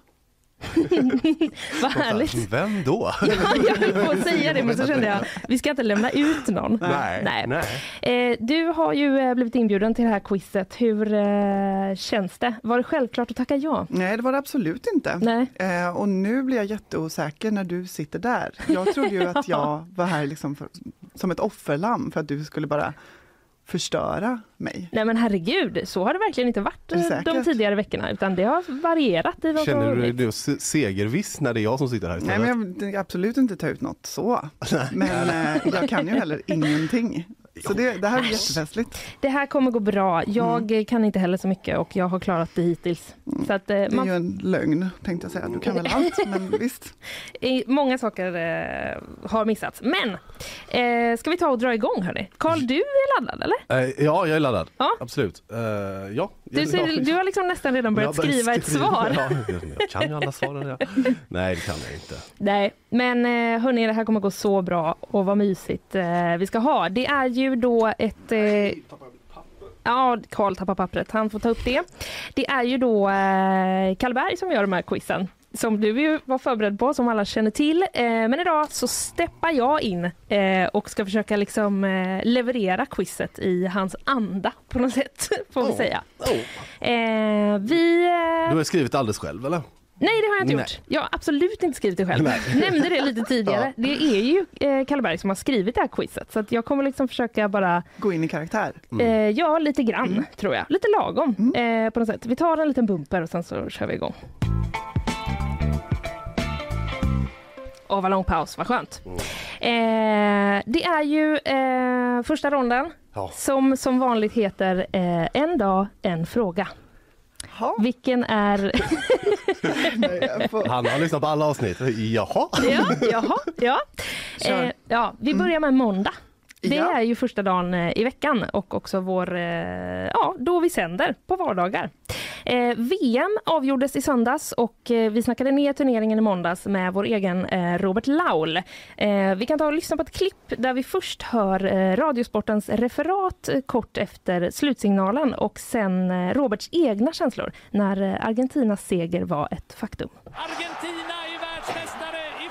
Vad härligt. Vem då? Ja, jag höll på att säga det, men så kände jag vi ska inte lämna ut någon. Nej. Nej. Nej. Eh, du har ju eh, blivit inbjuden till det här quizet. Hur eh, känns det? Var det självklart att tacka ja? Nej, det var det absolut inte. Nej. Eh, och nu blir jag jätteosäker när du sitter där. Jag trodde ju att jag var här liksom för, som ett offerlamm för att du skulle bara förstöra mig. Nej men herregud, så har det verkligen inte varit de tidigare veckorna utan det har varierat i vad Känner du dig segerviss när det är jag som sitter här Nej, istället? men jag absolut inte ta ut något så. Men eh, jag kan ju heller ingenting. Så det, det här är jättefestligt. Det här kommer gå bra. Jag eh, kan inte heller så mycket och jag har klarat det hittills. Så att, eh, Mm. Det är man, ju en lögn tänkte jag säga. Du kan väl allt, men visst. många saker eh, har missats. Men eh, ska vi ta och dra igång hörni? Karl, du är laddad eller? Eh, ja, jag är laddad. Ja. Absolut. Eh, ja. Du, ser, du har liksom nästan redan börjat börjar skriva ett svar. Ja, jag, jag kan ju alla svaren. Ja. Nej, det kan jag inte. Nej, men eh, hörni, det här kommer gå så bra och vad mysigt eh, vi ska ha. Det är ju då ett... Eh, ja, Karl tappar pappret. Han får ta upp det. Det är ju då eh, som gör de här quizen. Som du ju var förberedd på, som alla känner till. Eh, men idag så steppar jag in eh, och ska försöka liksom eh, leverera quizet i hans anda på något sätt, får vi Åh. säga. Oh. Vi... Du har skrivit alldeles själv eller? Nej, det har jag inte Nej. gjort. Jag har absolut inte skrivit det själv. Nej. Nämnde det lite tidigare. Det är ju eh, Kalle Berg som har skrivit det här quizet. Så jag kommer liksom försöka bara, Gå in i karaktär. eh, ja lite grann tror jag. Lite lagom eh, på något sätt. Vi tar en liten bumper och sen så kör vi igång. Åh, vad lång paus, vad skönt. Eh, det är ju eh, första ronden Ja. som som vanligt heter eh, En dag, en fråga. Ha, Vilken är... nej, jag får- Han har lyssnat på alla avsnitt. Jaha. Ja, jaha, ja. Eh, ja. Vi börjar med måndag. Det Ja. är ju första dagen eh, i veckan och också vår, eh, ja, då vi sänder på vardagar. Eh, VM avgjordes i söndags och eh, vi snackade ner turneringen i måndags med vår egen eh, Robert Laul. Eh, vi kan ta och lyssna på ett klipp där vi först hör eh, Radiosportens referat eh, kort efter slutsignalen och sen eh, Roberts egna känslor när eh, Argentinas seger var ett faktum. Argentina är världsmästare i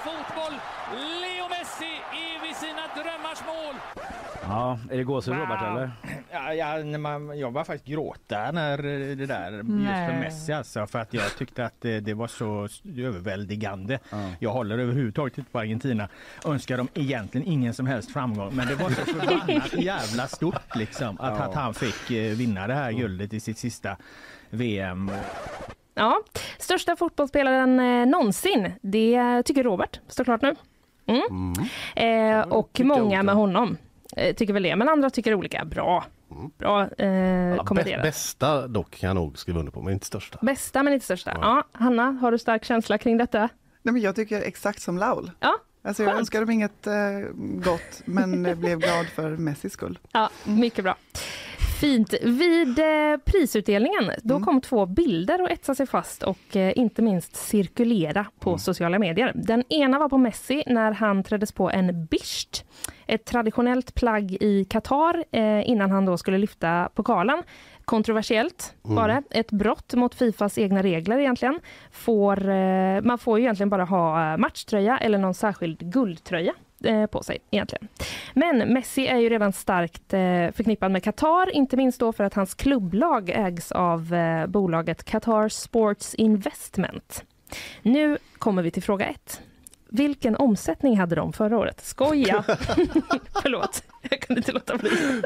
mål! Ja, är det gåshud Robert eller? Ja, ja, när man, jag var faktiskt gråta när det där just Nej. för Messi alltså, för att jag tyckte att det, det var så överväldigande. Jag håller överhuvudtaget inte på Argentina. Önskar dem egentligen ingen som helst framgång men det var så förbannat jävla stort liksom att, att han fick eh, vinna det här guldet i sitt sista VM. Ja, största fotbollsspelaren eh, någonsin. Det tycker Robert, står klart nu. Mm. Eh, och många med honom tycker väl det, men andra tycker olika. Bra, bra eh, Ja, bä- kommenterat. bästa dock kan jag nog skriva under på, men inte största. Bästa men inte största. Ja, Hanna, har du stark känsla kring detta? Nej, men jag tycker exakt som Laul. Ja, Alltså jag Skönt. önskar dem inget eh, gott, men eh, blev glad för Messis skull. Ja, mycket bra. Fint. Vid eh, prisutdelningen då kom två bilder att etsa sig fast och inte minst cirkulera på sociala medier. Den ena var på Messi när han träddes på en bisht, ett traditionellt plagg i Qatar innan han då skulle lyfta pokalen. Kontroversiellt var det. Ett brott mot Fifas egna regler egentligen. Får, eh, man får ju egentligen bara ha eh, matchtröja eller någon särskild guldtröja eh, på sig egentligen. Men Messi är ju redan starkt eh, förknippad med Qatar, inte minst då för att hans klubblag ägs av bolaget Qatar Sports Investment. Nu kommer vi till fråga ett. Vilken omsättning hade de förra året? Skoja! Förlåt, jag kunde inte låta bli.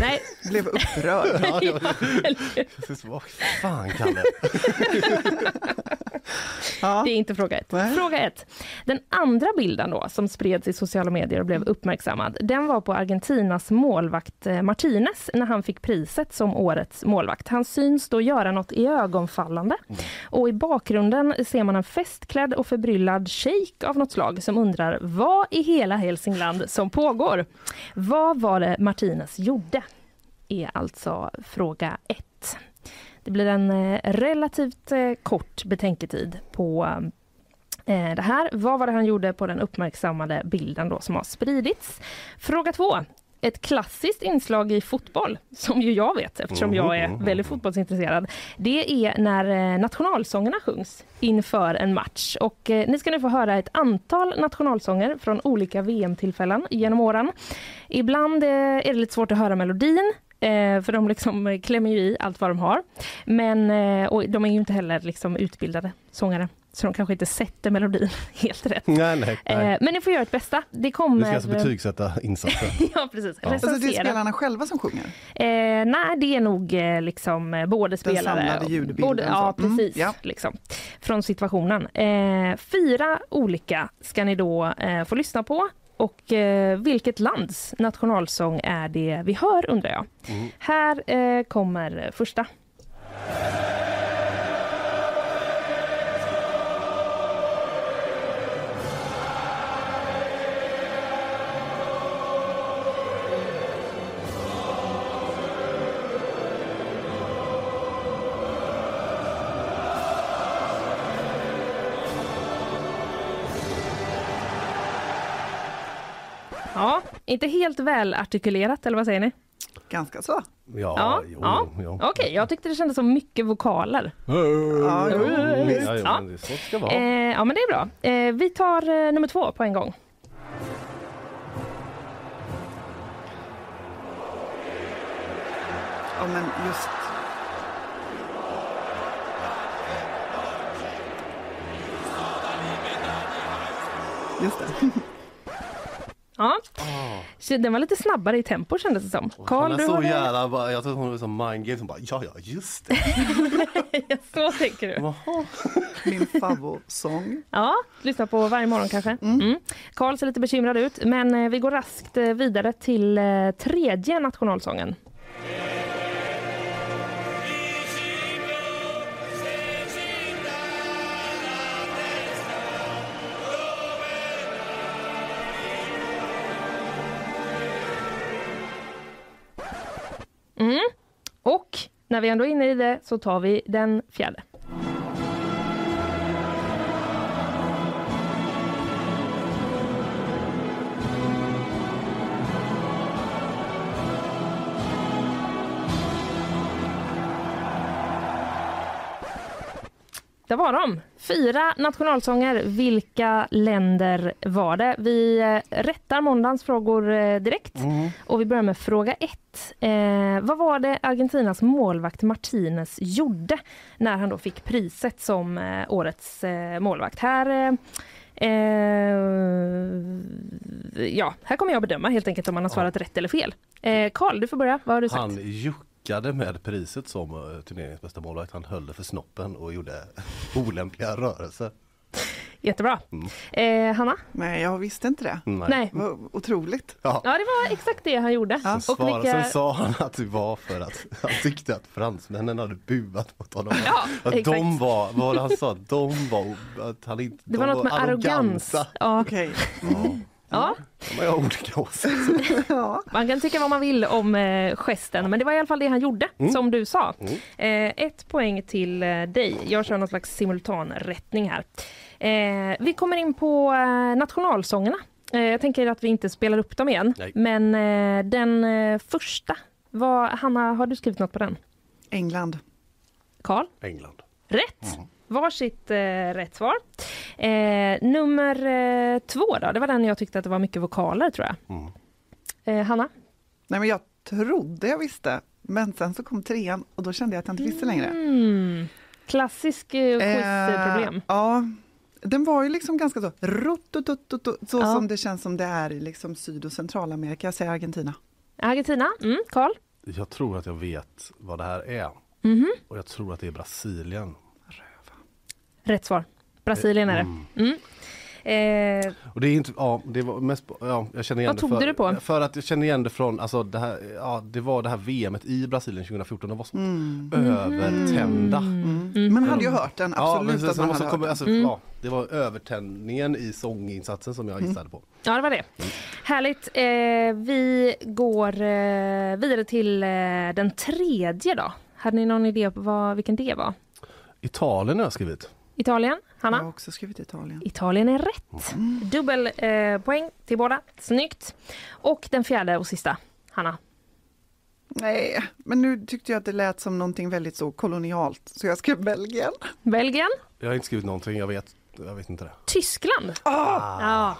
Nej. Blev upprörd. Ja, Eller- Vad fan Kalle? Det är inte fråga ett. Fråga ett. Den andra bilden då, som spreds i sociala medier och blev uppmärksammad, den var på Argentinas målvakt eh, Martinez när han fick priset som årets målvakt. Han syns då göra något i ögonfallande och i bakgrunden ser man en festklädd och förbryllad shejk av något slag som undrar vad i hela Hälsingland som pågår. Vad var det Martinez gjorde? Är alltså fråga ett. Det blir en eh, relativt eh, kort betänketid på eh, det här. Vad var det han gjorde på den uppmärksammade bilden då som har spridits? Fråga två. Ett klassiskt inslag i fotboll, som ju jag vet eftersom jag är väldigt fotbollsintresserad, det är när eh, nationalsångerna sjungs inför en match. Och eh, ni ska nu få höra ett antal nationalsånger från olika VM-tillfällen genom åren. Ibland eh, är det lite svårt att höra melodin, Eh, för de liksom klämmer ju i allt vad de har. Men, eh, och de är ju inte heller liksom utbildade sångare. Så de kanske inte sätter melodin helt rätt. Nej, nej, nej. Eh, men ni får göra ert bästa. Det Du kommer... ska alltså betygsätta insatsen. ja, precis. Ja. Alltså det är spelarna själva som sjunger? Eh, nej, det är nog eh, liksom eh, både spelare... samlade och- ljudbilden Både, ja. Mm, precis. ja. Liksom, från situationen. Eh, fyra olika ska ni då eh, få lyssna på. Och eh, vilket lands nationalsång är det vi hör undrar jag. Här eh, kommer första. Inte helt väl artikulerat eller vad säger ni? Ganska så. Ja, ja, jo, ja. jo. Okej, jag tyckte det kändes som mycket vokaler. Ja, jo, Ja, jo, Ja. är så det ska vara. Eh, ja, men det är bra. Eh, vi tar eh, nummer två på en gång. Ja, men just... Just det. Ja. Så Den var lite snabbare i tempo kändes det som. Carl, är du så har jävla, bara- jag tror hon är som mind games, hon bara ja ja just det. Så tänker du. Min favorsång. Ja, lyssna på varje morgon kanske. Mm. Carl ser lite bekymrad ut, men eh, vi går raskt eh, vidare till eh, tredje nationalsången. Mm. Och när vi ändå är inne i det så tar vi den fjärde. Där var de. Fyra nationalsånger. Vilka länder var det? Vi eh, rättar måndagens frågor eh, direkt. Och vi börjar med fråga ett. Eh, vad var det Argentinas målvakt Martinez gjorde när han då fick priset som eh, årets eh, målvakt? Här eh, ja, här kommer jag bedöma helt enkelt om man har svarat rätt eller fel. Karl, du får börja. Vad har du sagt? Han juckade med priset som eh, turneringens bästa målvakt. Han höll det för snoppen och gjorde olämpliga rörelser. Jättebra. Mm. Eh, Hanna? Nej, jag visste inte det. Nej. Nej. Det var otroligt. Ja. Ja, det var exakt det han gjorde. Sen, Och svara, vilka... sen sa han att det var för att han tyckte att fransmännen hade buat mot honom. Ja, att exakt. de var, vad var det han sa? De var, att han inte, Det var de något med arrogans. Ja. Okej. Ja. De har olika åsikter. Ja. Man kan tycka vad man vill om eh, gesten, men det var i alla fall det han gjorde, Mm. som du sa. Eh, ett poäng till eh, dig. Jag kör någon slags simultanrättning här. Vi kommer in på nationalsångerna. Jag tänker att vi inte spelar upp dem igen, Nej. men den första, vad, Hanna, har du skrivit något på den? England. Karl? England. Rätt! Varsitt eh, rätt svar. Eh, nummer eh, två då, det var den jag tyckte att det var mycket vokaler tror jag. Mm. Eh, Hanna? Nej, men jag trodde jag visste. Men sen så kom trean och då kände jag att jag inte visste längre. Mm. Klassisk eh, quizproblem. Eh, ja, den var ju liksom ganska så rototototo, så Ja. som det känns som det är i liksom Syd och Centralamerika. Jag säger Argentina. Argentina, mm, Karl? Jag tror att jag vet vad det här är. Mhm. Och jag tror att det är Brasilien. Rätt svar. Brasilien är det. Mm. Eh, Och det är inte, ja, det var mest, ja, jag känner igen Vad det tog för, du det på? För att jag känner igen det från, alltså det här, ja, det var det här VMet i Brasilien 2014, de var så Mm. övertända. Mm. Man hade ju hört den, Ja, absolut men att sen man måste hade komma, alltså, Mm. ja, det var övertändningen i sånginsatsen som jag gissade på. ja, det var det. Härligt. Eh, vi går eh, vidare till eh, den tredje då. Hade ni någon idé på vad, vilken det var? Italien har jag skrivit. Italien? Hanna? Jag har också skrivit Italien. Italien är rätt. Dubbel eh, poäng till båda. Snyggt. Och den fjärde och sista. Hanna? Nej, men nu tyckte jag att det lät som någonting väldigt så kolonialt, så jag skrev Belgien. Belgien? Jag har inte skrivit någonting, jag vet, jag vet inte det. Tyskland? Ah. Ja.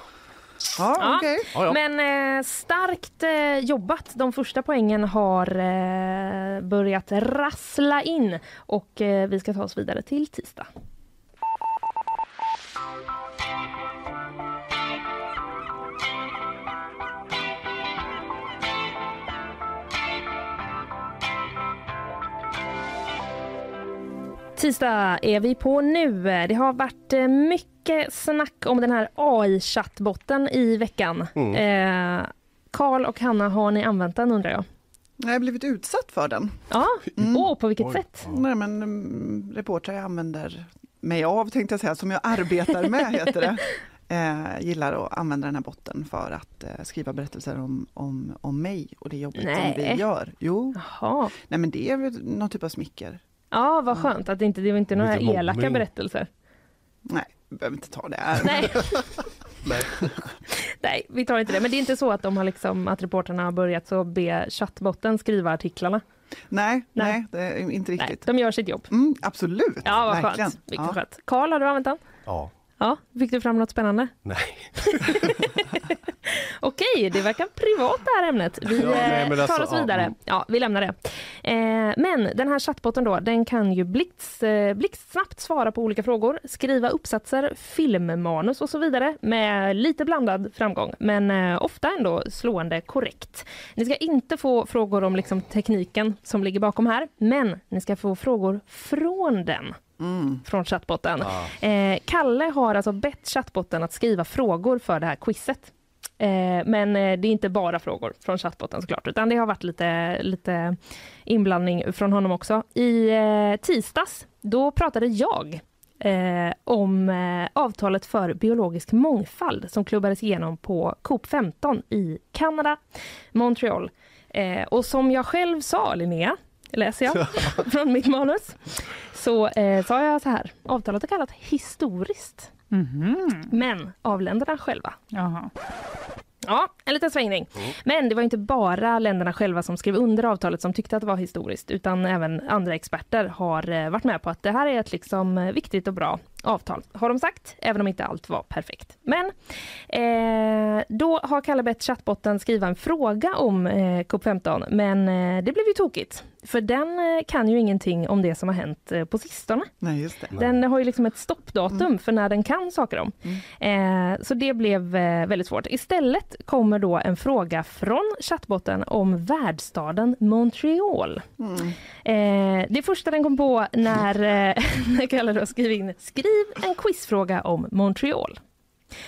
Ja, Ja. okej. Ja, ja. Men eh, starkt eh, jobbat. De första poängen har eh, börjat rassla in och eh, vi ska ta oss vidare till tisdag. Tisdag är vi på nu. Det har varit eh, mycket snack om den här AI-chattbotten i veckan. Mm. Eh, Karl och Hanna, har ni använt den undrar jag? Jag har blivit utsatt för den. Ja, Åh, på vilket Oj. sätt? Nej, men um, reportrar jag använder mig av, tänkte jag säga, som jag arbetar med, heter det. Eh, gillar att använda den här botten för att eh, skriva berättelser om, om, om mig och det jobbet som Nej. vi gör. Jo, Jaha. nej men det är väl någon typ av smicker. Ja, vad skönt att det inte det var inte några Lite elaka berättelser. Nej, vi behöver inte ta det här. Nej. Nej. Nej, vi tar inte det. Men det är inte så att de har liksom, att reporterna har börjat så be chattbotten skriva artiklarna. Nej, Nej. nej, det är inte Nej, riktigt. de gör sitt jobb. Mm, absolut, Ja, vad verkligen. skönt. Ja. skönt. Karl, har du använt den? Ja, Ja, fick du fram något spännande? nej. Okej, det verkar privat det här ämnet. Vi Ja, nej, eh, tar alltså, oss vidare. mm. Ja, vi lämnar det. Eh, men den här chattbotten då, den kan ju eh, blixtsnabbt svara på olika frågor, skriva uppsatser, filmmanus och så vidare med lite blandad framgång, men eh, ofta ändå slående korrekt. Ni ska inte få frågor om liksom, tekniken som ligger bakom här, men ni ska få frågor från den Mm. från chattbotten. Eh, Kalle har alltså bett chattbotten att skriva frågor för det här quizet. Eh, men eh, det är inte bara frågor från chattbotten såklart, utan det har varit lite, lite inblandning från honom också. I eh, tisdags, då pratade jag eh, om eh, avtalet för biologisk mångfald som klubbades igenom på COP 15 i Kanada, Montreal. Eh, och som jag själv sa, Linnea, läser jag från mitt manus, så eh, sa jag så här, avtalet är kallat historiskt, Mhm. men av länderna själva. Jaha. Ja, en liten svängning. Men det var inte bara länderna själva som skrev under avtalet som tyckte att det var historiskt, utan även andra experter har eh, varit med på att det här är ett liksom eh, viktigt och bra avtal, har de sagt, även om inte allt var perfekt. Men eh, då har Kalle bett chattbotten skriva en fråga om eh, COP15, men eh, det blev ju tokigt. För den eh, kan ju ingenting om det som har hänt eh, på sistone. Nej, just det. Den har ju liksom ett stoppdatum för när den kan saker om. Eh, så det blev väldigt svårt. Istället kommer då en fråga från chattbotten om värdstaden Montreal. Eh, det första den kom på när, när Kalle då skrev in skriv en quizfråga om Montreal.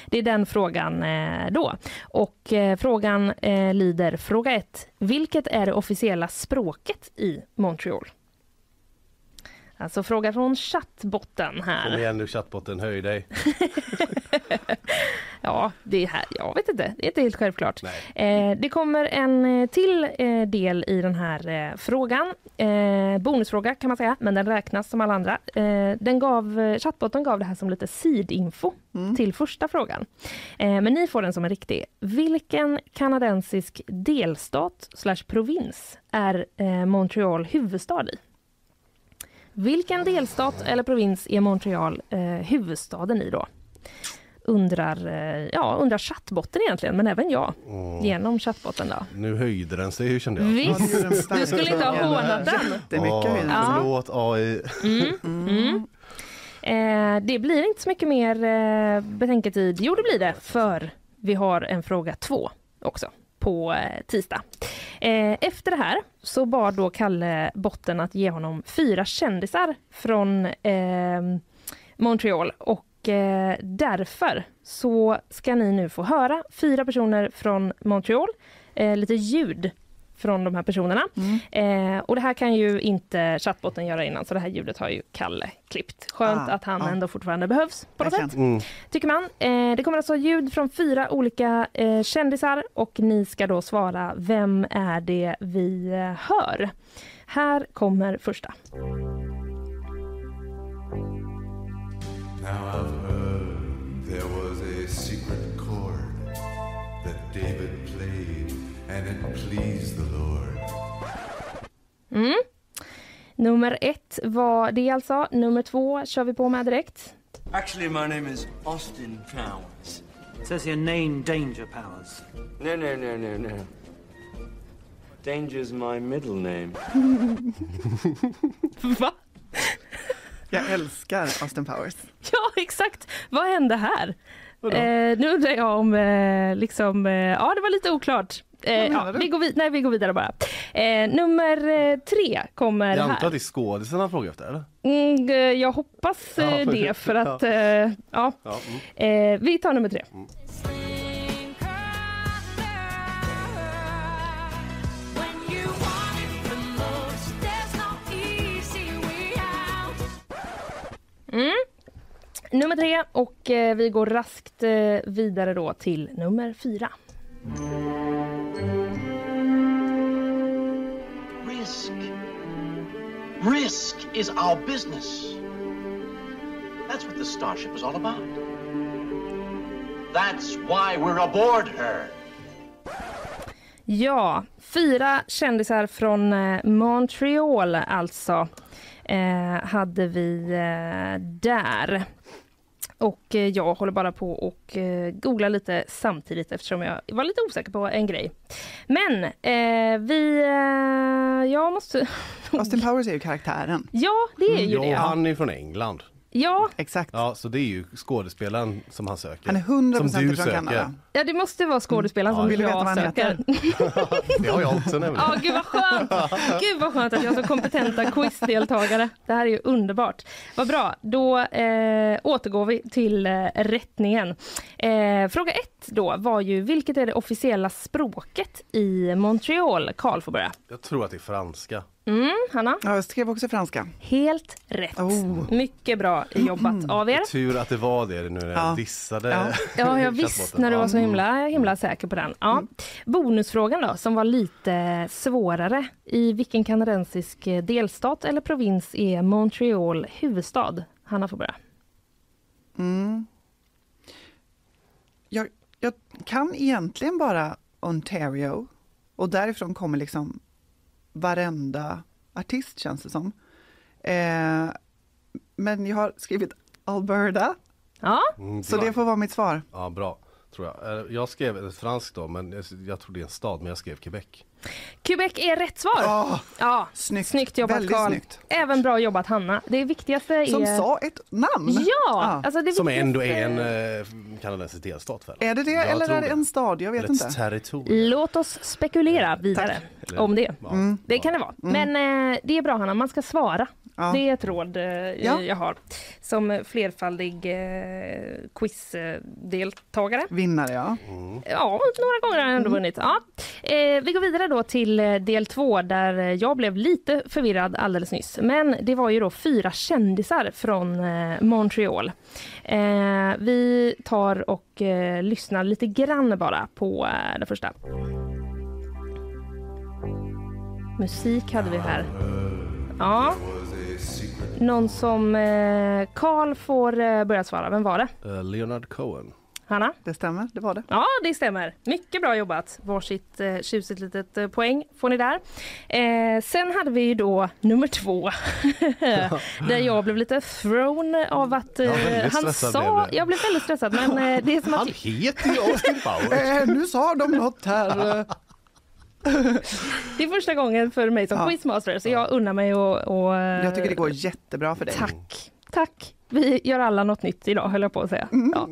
Det är den frågan eh, då. Och eh, frågan eh, lyder fråga 1. Vilket är det officiella språket i Montreal? Alltså fråga från chattbotten Kom här. igen nu chattbotten, höj dig. Ja, det är här. Jag vet inte. Det är inte helt självklart. Eh, det kommer en eh, till eh, del i den här eh, frågan. Eh, bonusfråga kan man säga, men den räknas som alla andra. Eh, den gav, chattbotten gav det här som lite sidinfo till första frågan. Eh, men ni får den som en riktig. Vilken kanadensisk delstat slash provins är eh, Montreal huvudstad i? Vilken delstat eller provins är Montreal eh, huvudstaden i då? Undrar, eh, ja, undrar chattbotten egentligen, men även jag. Genom chattbotten då. Nu höjde den sig kände jag. Visst, du skulle inte ha hånat den. Ja, Ja. förlåt AI. Mm. Eh, det blir inte så mycket mer eh, betänketid. Jo, det blir det, för vi har en fråga två också på eh, tisdag. Eh, efter det här så bad då Kalle botten att ge honom fyra kändisar från ehm, Montreal och eh, därför så ska ni nu få höra fyra personer från Montreal, lite ljud från de här personerna. Eh, och det här kan ju inte chattbotten göra innan, så det här ljudet har ju Kalle klippt. Skönt Ah, att han ja. ändå fortfarande behövs på något sätt. Mm. Tycker man. Eh, det kommer alltså ljud från fyra olika eh, kändisar och ni ska då svara vem är det vi eh, hör? Här kommer första. Now I've heard there was a secret chord that David played and it pleased. Mm. Nummer ett var det alltså. Nummer två kör vi på med direkt. Actually, my name is Austin Powers. It says your name Danger Powers. No, no, no, no, no. Danger's my middle name. Va? Jag älskar Austin Powers. Ja, exakt. Vad hände här? Eh, nu undrar jag om, eh, liksom, eh, ja det var lite oklart. Eh, ja, vi, går vid- nej, vi går vidare bara. Eh, nummer eh, tre kommer Jag antar här. att det är skådisen han frågar efter eller? Mm, eh, jag hoppas eh, Ja, det för ja. att, eh, ja. Ja, mm. Eh, vi tar nummer tre. Mm. Nummer tre och eh, vi går raskt eh, vidare då till nummer fyra. Risk is our business. That's what the Starship is all about. That's why we're aboard her. Ja, fyra kändisar från eh, Montreal alltså eh, hade vi eh, där. Och eh, jag håller bara på och eh, googla lite samtidigt eftersom jag var lite osäker på en grej. Men eh, vi... Eh, jag måste... Austin Powers är ju karaktären. Ja, det är ju Ja, det. han är från England. Ja, Exakt. Ja, så det är ju skådespelaren som han söker. Han är 100% som du från söker. Kanada. ja, det måste vara skådespelaren Ja, som vill jag vad han söker. Det har jag också nämligen. Ja, gud vad skönt! Gud vad skönt att jag har så kompetenta quizdeltagare. Det här är ju underbart. Vad bra, då eh, återgår vi till eh, rättningen. Eh, fråga ett då var ju, vilket är det officiella språket i Montreal? Karl får börja. Jag tror att det är franska. Mm, Hanna? Ja, jag skrev också franska. Helt rätt. Oh. Mycket bra jobbat av er. Tur att det var det nu när jag Ja. dissade Ja. Ja, jag visst chattbotten. när du var så himla, himla säker på den. Ja. Bonusfrågan då, som var lite svårare. I vilken kanadensisk eh, delstat eller provins är Montreal huvudstad? Hanna får börja. Mm. Jag, jag kan egentligen bara Ontario och därifrån kommer liksom varenda artist känns det som. Eh, men jag har skrivit Alberta. Ja. Mm, Så det får vara mitt svar. Ja, bra. Tror jag. Eh, jag skrev franskt då, men jag, jag tror det är en stad, men jag skrev Quebec. Quebec är rätt svar. ja, snyggt. jobbat Väldigt Carl. snyggt. Även bra jobbat Hanna. Det viktigaste är... Som sa ett namn. Ja, alltså det Som viktigaste- ändå är en eh, kanadensisk delstat väl? Är det det Jag eller är det en stad? Jag vet Eller inte. territorium. Låt oss spekulera vidare Eller- om det. Ja. Mm. Det kan det vara. Men eh, det är bra Hanna, man ska svara. Ja. Det är ett råd eh, Ja. jag har som flerfaldig eh, quizdeltagare. Vinnare ja. Ja, några gånger har jag ändå vunnit. Ja. Eh, vi går vidare då till eh, del två där eh, jag blev lite förvirrad alldeles nyss. Men det var ju då fyra kändisar från eh, Montreal. Eh, vi tar och eh, lyssnar lite grann bara på eh, den första. Musik hade vi här. Ja. Någon som eh, Carl får eh, börja svara. Vem var det? Leonard Cohen. Hanna? Det stämmer, det var det. Ja, det stämmer. Mycket bra jobbat. Varsitt eh, tjusigt litet eh, poäng får ni där. Eh, sen hade vi ju då nummer två. där jag blev lite thrown av att eh, Ja, han sa... blev. Jag blev väldigt stressad men eh, det är som att... Han heter ju Austin Powers. Eh, nu sa de något här. eh. Det är första gången för mig som Ja. quizmaster så jag unnar mig och, och Jag tycker det går jättebra för dig. Tack, tack. Vi gör alla något nytt idag höll jag på att säga. Mm. Ja.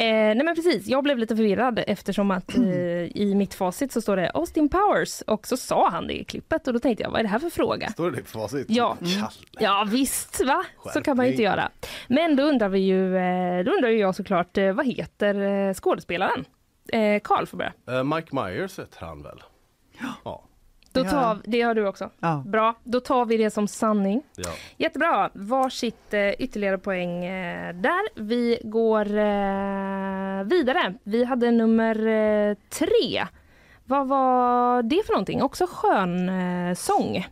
Eh, nej men precis, jag blev lite förvirrad eftersom att eh, i mitt facit så står det Austin Powers och så sa han det i klippet och då tänkte jag vad är det här för fråga? Står det på facit? Ja, Kalle. ja visst va, så kan man ju inte Skärpning. göra. Men då undrar vi ju, eh, då undrar ju jag såklart eh, vad heter eh, skådespelaren? Eh, Carl får börja. Mike Myers heter han väl? Ja. Då Ja. tar, det har du också. Ja. Bra, då tar vi det som sanning. ja. Jättebra, varsitt eh, ytterligare poäng eh, där. Vi går eh, vidare. Vi hade nummer eh, tre. Vad var det för någonting? Också skön eh, sång.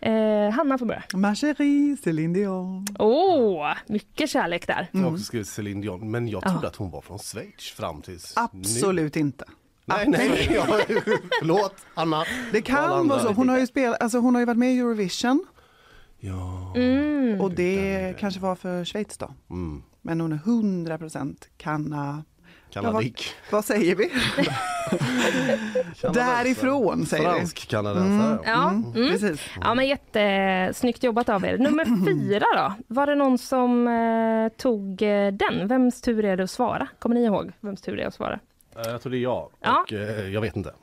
Eh, Hanna får börja. Ma chérie, Céline Dion. Åh, mycket kärlek där. Jag har också skrivit Céline Dion, men jag trodde Ja. att hon var från Schweiz fram tills Absolut inte. Nej, nej, jag, förlåt Anna. Det kan vara så. Hon har ju, spelat, alltså hon har ju varit med i Eurovision Ja. Mm. och det kanske var för Schweiz då. Mm. Men hon är 100 procent kanna... Kanadik. vad, vad säger vi? Därifrån säger vi. Fransk kanadensare. Ja, mm. Precis. ja men jättesnyggt jobbat av er. Nummer fyra då? Var det någon som eh, tog eh, den? Vems tur är det att svara? Kommer ni ihåg vems tur det är att svara? Eh, Jag tror det är jag. Ja. Och eh, jag vet inte.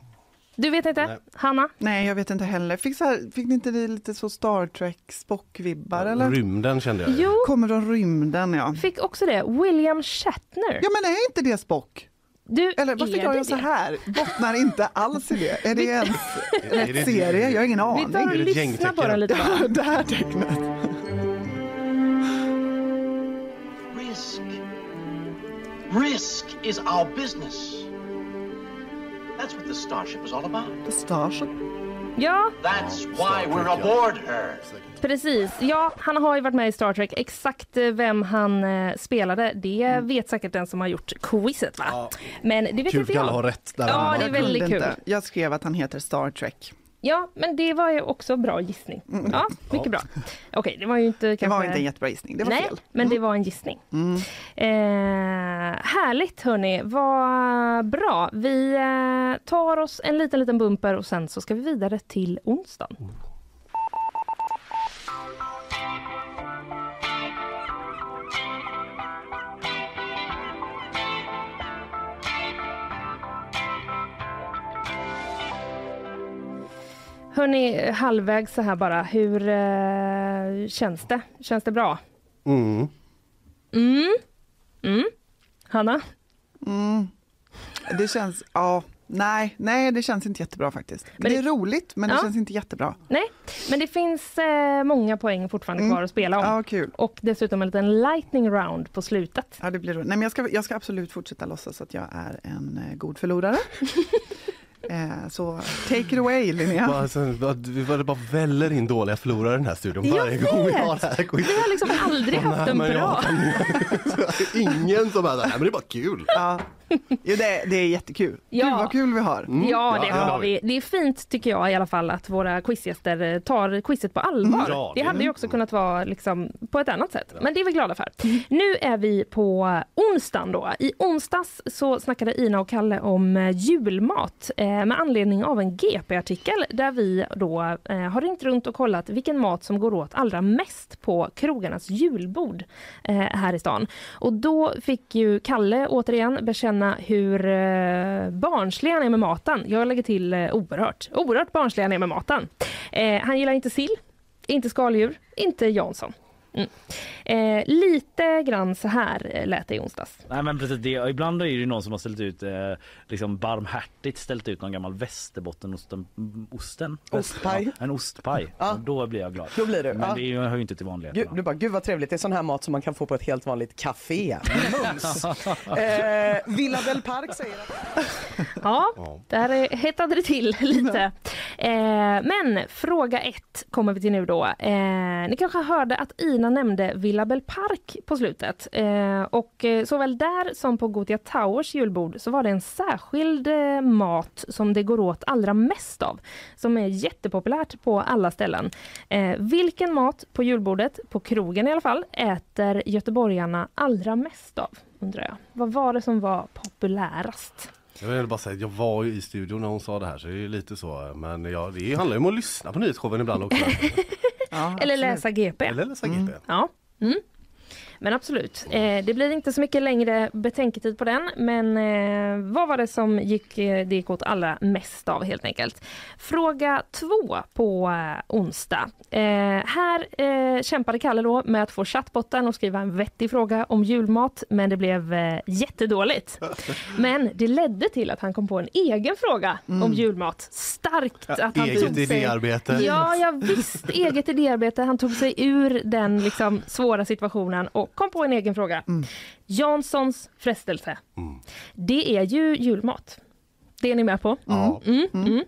Du vet inte? Nej. Hanna? Nej, jag vet inte heller. Fick, så här, fick ni inte det lite så Star Trek Spock-vibbar eller? Rymden kände jag. Jo, Kommer från rymden ja. fick också det. William Shatner. Ja men är inte det Spock? Du, Eller varför är gör jag så här? Bottnar inte alls i det. Är det ens rätt serie? Jag har ingen Vi aning. tar och lyssnar på den lite. Det här tecknet. Risk. Risk is our business. That's what the Starship is all about. The Starship. Ja, That's why we're aboard her. precis. Ja, han har ju varit med i Star Trek. Exakt eh, vem han eh, spelade, det vet säkert den som har gjort quizet va? Ja. Men det vet Kul inte jag. har rätt. Där Ja, det är väldigt kul. inte. Jag skrev att han heter Star Trek. Ja, men det var ju också bra gissning. Ja, mycket bra. Okej, det var ju inte Det kanske... var inte en jättebra gissning. Det var Nej, fel. men det var en gissning. Mm. Eh, härligt hörni, vad bra. Vi eh, tar oss en liten, liten bumper och sen så ska vi vidare till onsdagen. Hörni, halvvägs så här bara, hur eh, känns det? Känns det bra? Mm. Mm. Mm. Hanna? Mm. Det känns, ja, nej, nej det känns inte jättebra faktiskt. Men det är det- roligt men det Ja. känns inte jättebra. Nej, men det finns eh, många poäng fortfarande Mm. kvar att spela om. Ja, kul. Och dessutom en liten lightning round på slutet. Ja, det blir roligt. Nej, men jag, ska, jag ska absolut fortsätta låtsas att jag är en eh, god förlorare. Eh, så take it away Linnea. Bara, alltså, bara- bara- det bara väller in dåliga förlorare i den här studion varje gång vi har det här Vi har liksom aldrig haft en bra. Ingen som är där, "Nej, men det är bara kul. Ja. Jo, det, det är jättekul. Ja. Gud vad kul vi har. Mm. Ja, det Ja, har vi. Det är fint tycker jag i alla fall att våra quizgäster eh, tar quizet på allvar. Ja, det det- hade ju också kunnat vara liksom på ett annat sätt. Men det är vi glada för. Nu är vi på onsdagen då. I onsdags så snackade Ina och Kalle om eh, julmat eh, med anledning av en GP-artikel där vi då eh, har ringt runt och kollat vilken mat som går åt allra mest på krogarnas julbord eh, här i stan. Och då fick ju Kalle återigen bekänna hur eh, barnslig han är med maten. Jag lägger till eh, oerhört. Oerhört barnslig han är med maten. Eh, han gillar inte sill, inte skaldjur, inte Jansson. Mm. Eh, lite grann så här eh, lät det i onsdags. Nej men precis det. Ibland är det ju någon som har ställt ut eh, liksom barmhärtigt ställt ut någon gammal västerbottenost-osten. Osten? Ostpaj. Ja, en ostpaj. Ja. Då blir jag glad. Då blir du, Men ja. det hör ju inte till Gud, vanligheterna. du bara, gud vad trevligt, det är sån här mat som man kan få på ett helt vanligt café. Mums! eh, Villa del Park säger att... Ja, där eh, hettade det till lite. Eh, men fråga ett kommer vi till nu då. Eh, ni kanske hörde att Ina nämnde Villa Bell Park på slutet. Eh, och eh, såväl där som på Gothia Towers julbord så var det en särskild eh, mat som det går åt allra mest av. Som är jättepopulärt på alla ställen. Eh, vilken mat på julbordet, på krogen i alla fall, äter göteborgarna allra mest av? Undrar jag. Vad var det som var populärast? Jag vill bara säga jag var ju i studion när hon sa det här så det är lite så men ja, det handlar ju om att lyssna på nyhetsshowen ibland också. Eller läsa GP. Eller läsa GP. Ja. Mm. Men absolut, eh, det blir inte så mycket längre betänketid på den. Men eh, vad var det som gick, eh, det gick åt allra mest av helt enkelt? Fråga två på eh, onsdag. Eh, här eh, kämpade Kalle då med att få chattbotten och skriva en vettig fråga om julmat, men det blev jättedåligt. Men det ledde till att han kom på en egen fråga om julmat. Starkt Ja, att han eget tog sig... idéarbete. Ja, ja visst, eget idéarbete. Han tog sig ur den liksom, svåra situationen och kom på en egen fråga. Janssons frestelse. Det är ju julmat. Det är ni med på? Ja. Mm, mm.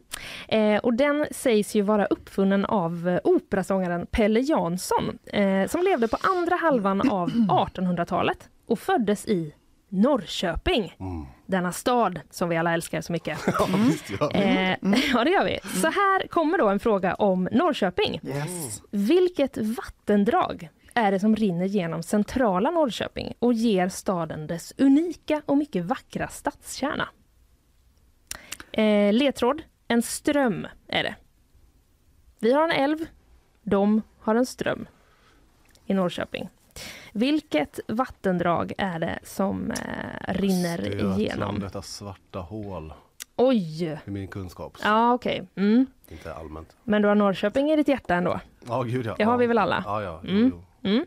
Eh, och den sägs ju vara uppfunnen av eh, operasångaren Pelle Jansson eh, som levde på andra halvan av 1800-talet och föddes i Norrköping. Denna stad som vi alla älskar så mycket. vi. Eh, ja, det gör vi. Så här kommer då en fråga om Norrköping. Yes. Vilket vattendrag är det som rinner genom centrala Norrköping och ger staden dess unika och mycket vackra stadskärna? Eh, ledtråd, en ström är det. Vi har en älv, de har en ström i Norrköping. Vilket vattendrag är det som eh, rinner Ödslan, igenom? detta svarta hål Oj! i min kunskap. Ja, okej. Mm. Inte allmänt. Men du har Norrköping i ditt hjärta ändå? Ja, gud ja. Det har ja. vi väl alla? Ja, ja. Jo, Mm. jo. Mm.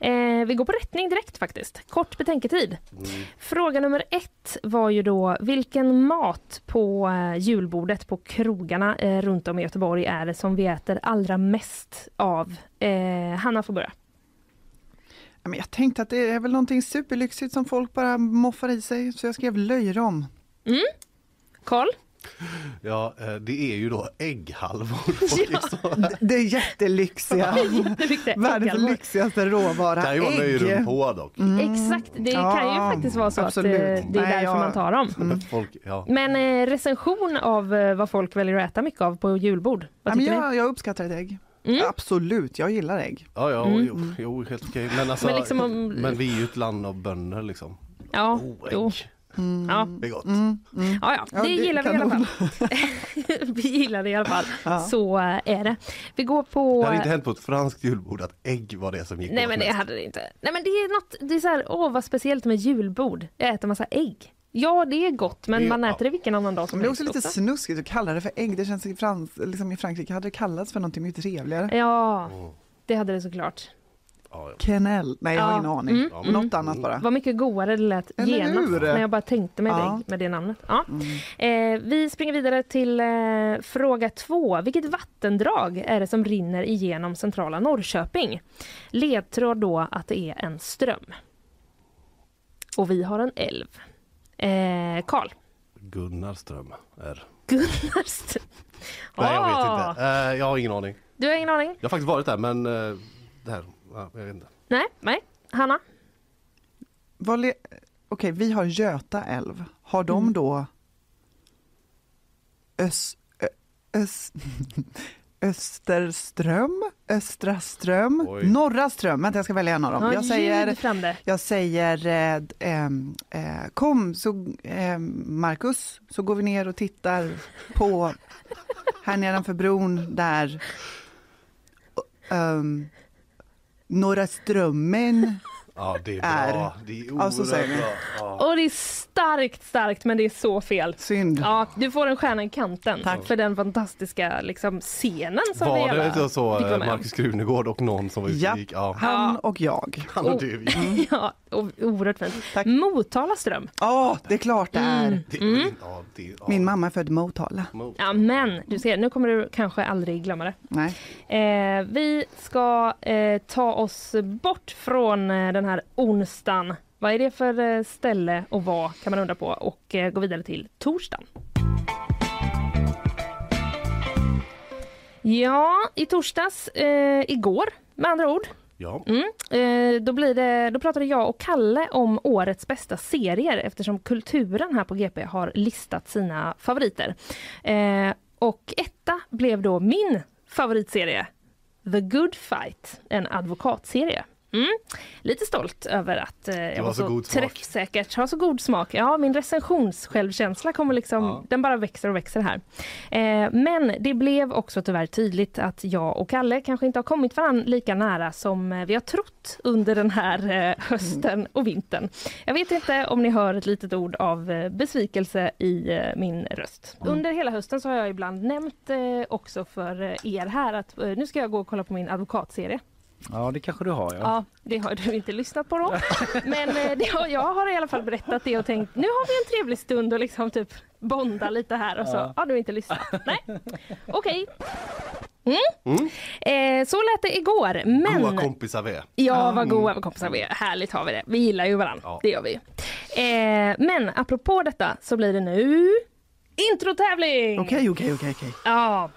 Eh, vi går på rättning direkt faktiskt. Kort betänketid. Mm. Fråga nummer ett var ju då vilken mat på eh, julbordet på krogarna eh, runt om i Göteborg är det som vi äter allra mest av? Eh, Hanna får börja. Men Jag tänkte att det är väl någonting superlyxigt som folk bara moffar i sig, så jag skrev löjrom. Mm. Karl? Ja, eh, det är ju då ägghalvor. Folk är så- Det- Det är jättelyxiga. Jättelyxiga Världens lyxigaste råvara. kan ju vara löjrom på dock. Exakt, det kan ju Ja, faktiskt vara så absolut. att eh, det är Nej, därför jag- man tar dem. Folk, ja. Men eh, recension av vad folk väljer att äta mycket av på julbord. Vad Ja, men jag, jag uppskattar ett ägg. Mm. Absolut, jag gillar ägg. Ja, ja, Mm. jo, jo, helt okej. Men, alltså, Men men, liksom om- vi är ju ett land av bönder liksom. Ja, Oh, jo. Ägg. Ja. Det är gott. Mm, mm. Ja, ja, Ja, det, det gillar vi i alla fall. vi gillar det i alla fall. Ja. Så är det. Vi går på... Det hade inte hänt på ett franskt julbord att ägg var det som gick Nej men det mest. hade det inte. Nej men det är något, det är så här, åh vad speciellt med julbord. Jag äter massa ägg. Ja det är gott men Det man ja. äter det vilken annan dag som Men det är också helst lite snuskigt att kalla det för ägg. Det känns i, Frans, liksom i Frankrike hade det kallats för någonting mycket trevligare. Ja, det hade det såklart. Ja. Nej, jag har ingen aning. Mm, Ja, men Något annat bara. Vad mycket godare det lät Eller genast hur? när jag bara tänkte mig Ja. Mm. ägg med det namnet. Ja. Eh, vi springer vidare till eh, fråga två. Vilket vattendrag är det som rinner igenom centrala Norrköping? Ledtråd då att det är en ström. Och vi har en älv. Eh, Karl? Gunnar Ström är. Gunnar Ström. Nej jag vet Ah. inte. Eh, jag har ingen aning. Du har ingen aning? Jag har faktiskt varit där men eh, det här, ja, jag vet inte. Nej, nej. Hanna? Okej, vi har Göta älv. Har de Mm. då Ös, ö, ös, Österström, Östra ström, Oj. Norra ström. Vänta, jag ska välja en av dem. Ja, jag säger, jag säger eh, eh, kom så eh, Marcus, så går vi ner och tittar på här nedanför bron där um, Norra strömmen Ja det är bra. är. Det är Ja, så säger oerhört vi. bra. Ja. Och det är starkt, starkt, men det är så fel. Synd. Ja, du får en stjärna i kanten Tack. för den fantastiska liksom, scenen som vi Var alla det inte så eh. Marcus Krunegård och någon som var Ja, gick? Ja. han och jag. Han och du. ja, och, oerhört fint. Motala ström. Ja, det är klart det är. Mm. Det, Mm. ja. Min mamma är född i Motala. Ja, men du ser, nu kommer du kanske aldrig glömma det. Nej. Eh, vi ska eh, ta oss bort från eh, den här onsdagen. Vad är det för eh, ställe och vad kan man undra på och eh, gå vidare till torsdagen. Ja, i torsdags, eh, igår med andra ord. Ja. Mm. Eh, då, blir det, då pratade jag och Kalle om årets bästa serier eftersom Kulturen här på GP har listat sina favoriter. Eh, och etta blev då min favoritserie, The Good Fight, en advokatserie. Mm. Lite stolt över att eh, jag var så så, träffsäkert, har så god smak. Ja, min recensionssjälvkänsla kommer liksom, Ja. den bara växer och växer här. Eh, men det blev också tyvärr tydligt att jag och Kalle kanske inte har kommit varandra lika nära som eh, vi har trott under den här eh, hösten och vintern. Jag vet inte om ni hör ett litet ord av eh, besvikelse i eh, min röst. Under hela hösten så har jag ibland nämnt också för er här att nu ska jag gå och kolla på min advokatserie. Ja det kanske du har ja. Ja, det har du inte lyssnat på då. Men eh, det har, jag har i alla fall berättat det och tänkt nu har vi en trevlig stund och liksom typ bonda lite här och så Ja. har du inte lyssnat. Nej, okej. Mm. Eh, så lät det igår. Men... Goa kompisar vi är. Ja, vad goa kompisar vi är. Härligt har vi det. Vi gillar ju varandra. Det gör vi. Eh, men apropå detta så blir det nu introtävling! Okej, okej, okej, okej. Ja,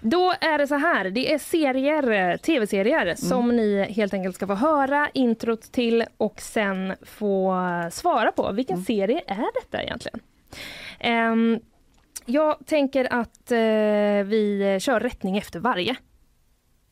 då är det så här. Det är serier, eh, tv-serier som ni helt enkelt ska få höra introt till och sen få svara på. Vilken serie är detta egentligen? Ehm, jag tänker att eh, vi kör rättning efter varje.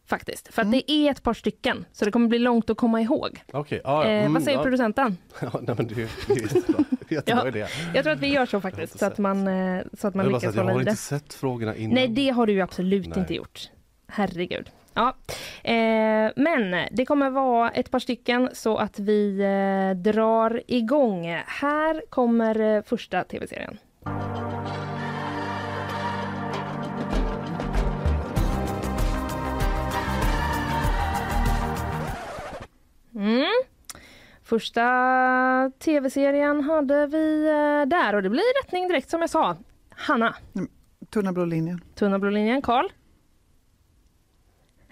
Faktiskt. För att det är ett par stycken så det kommer bli långt att komma ihåg. Ja, ja. Eh, Mm, vad säger ja. producenten? Ja, nej, men det, det är jättebra. Jättebra idé. jag tror att vi gör så faktiskt så att man, eh, så att man jag, lyckas att jag hålla har det. inte sett frågorna innan. Nej, det har du ju absolut Nej. inte gjort. Herregud. Ja. Eh, men det kommer vara ett par stycken så att vi eh, drar igång. Här kommer eh, första tv-serien. Mm. Första tv-serien hade vi eh, där och det blir rättning direkt som jag sa. Hanna. Tunna blå linjen. Tunna blå linjen. Karl?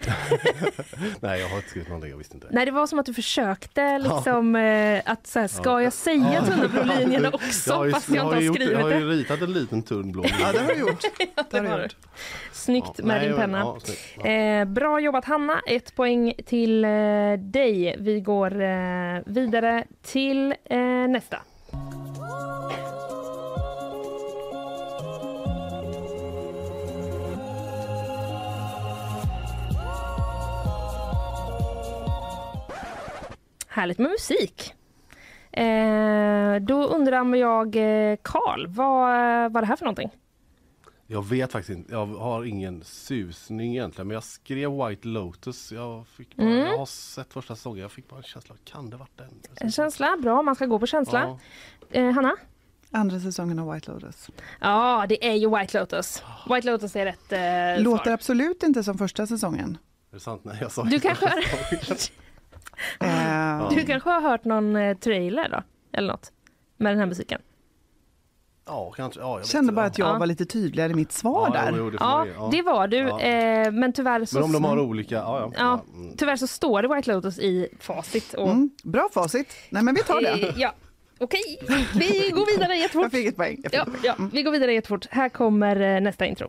Nej, jag har inte skrivit någonting. Jag visste inte. Nej, det var som att du försökte liksom eh, att så här, ska Ja. jag säga Ja. tunna blå linjen också Jag har ju- fast jag jag inte har gjort- skrivit Jag har det? ju ritat en liten tunn blå linje. Ja, det har du gjort. det har du. Snyggt Ja, med nej, din penna. ja, eh, bra jobbat Hanna, ett poäng till eh, dig. Vi går eh, vidare till eh, nästa. Härligt med musik. Eh, då undrar jag, eh, Karl, vad var det här för någonting? Jag vet faktiskt inte. Jag har ingen susning egentligen. Men jag skrev White Lotus. Jag, fick bara, Mm. jag har sett första säsongen. Jag fick bara en känsla. Kan det varit den? En känsla, bra, man ska gå på känsla. Ja. Eh, Hanna? Andra säsongen av White Lotus. Ja, det är ju White Lotus. White Lotus är rätt eh, Låter svar. absolut inte som första säsongen. Är det sant? Nej, jag sa Du inte kanske har, du kanske har hört någon eh, trailer då? Eller något? Med den här musiken? Ja, kanske. Ja, jag Kände bara att jag Ja. var lite tydligare i mitt svar Ja, där. jo, det Ja, det var du. Ja. Eh, men tyvärr så... Men om de har olika, ja ja. Ja, Mm. tyvärr så står det White Lotus i facit. Och, Mm, bra facit. Nej men vi tar Eh, det. ja. Okej, vi går vidare jättefort. Jag fick ett poäng. Fick Ja, ja, vi går vidare jättefort. Här kommer eh, nästa intro.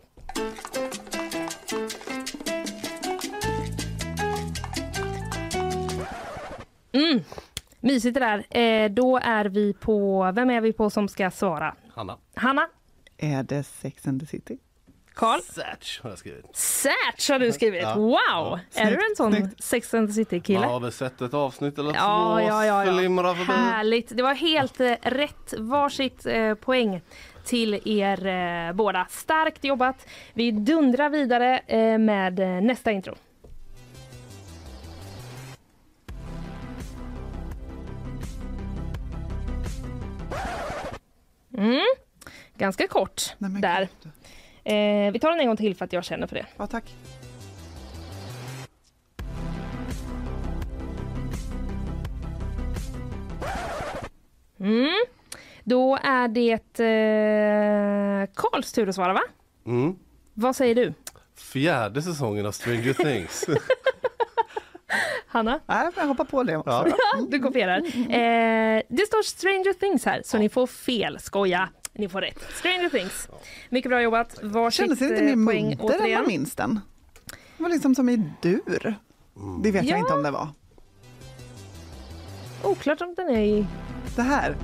Mm. Mysigt det där. Eh, då är vi på, vem är vi på som ska svara? Hanna. Hanna? Är det Sex and the City? Karl? Satch har jag skrivit. Satch har du skrivit. Ja. Wow! Ja. Är du en sån Sex and the City-kille? Man har väl sett ett avsnitt eller Ja, två ja, ja, ja. förbi. Härligt. Det var helt eh, rätt. Varsitt eh, poäng till er eh, båda. Starkt jobbat. Vi dundrar vidare eh, med eh, nästa intro. Mm. Ganska kort där. Eh, vi tar den en gång till för att jag känner för det. Ja, tack. Mm. Då är det eh, Karls tur att svara va? Mm. Vad säger du? Fjärde säsongen av Stranger Things. Hanna? Nej, jag hoppar på det också. Ja. du kopierar. Eh, det står Stranger Things här, så ni får fel. Skoja. Ni får rätt. Stranger Things. Mycket bra jobbat. Varsitt Kändes det inte eh, mer munter än man minns den? Det var liksom som i dur. Det vet jag Ja. inte om det var. Oklart om den är i... Det här.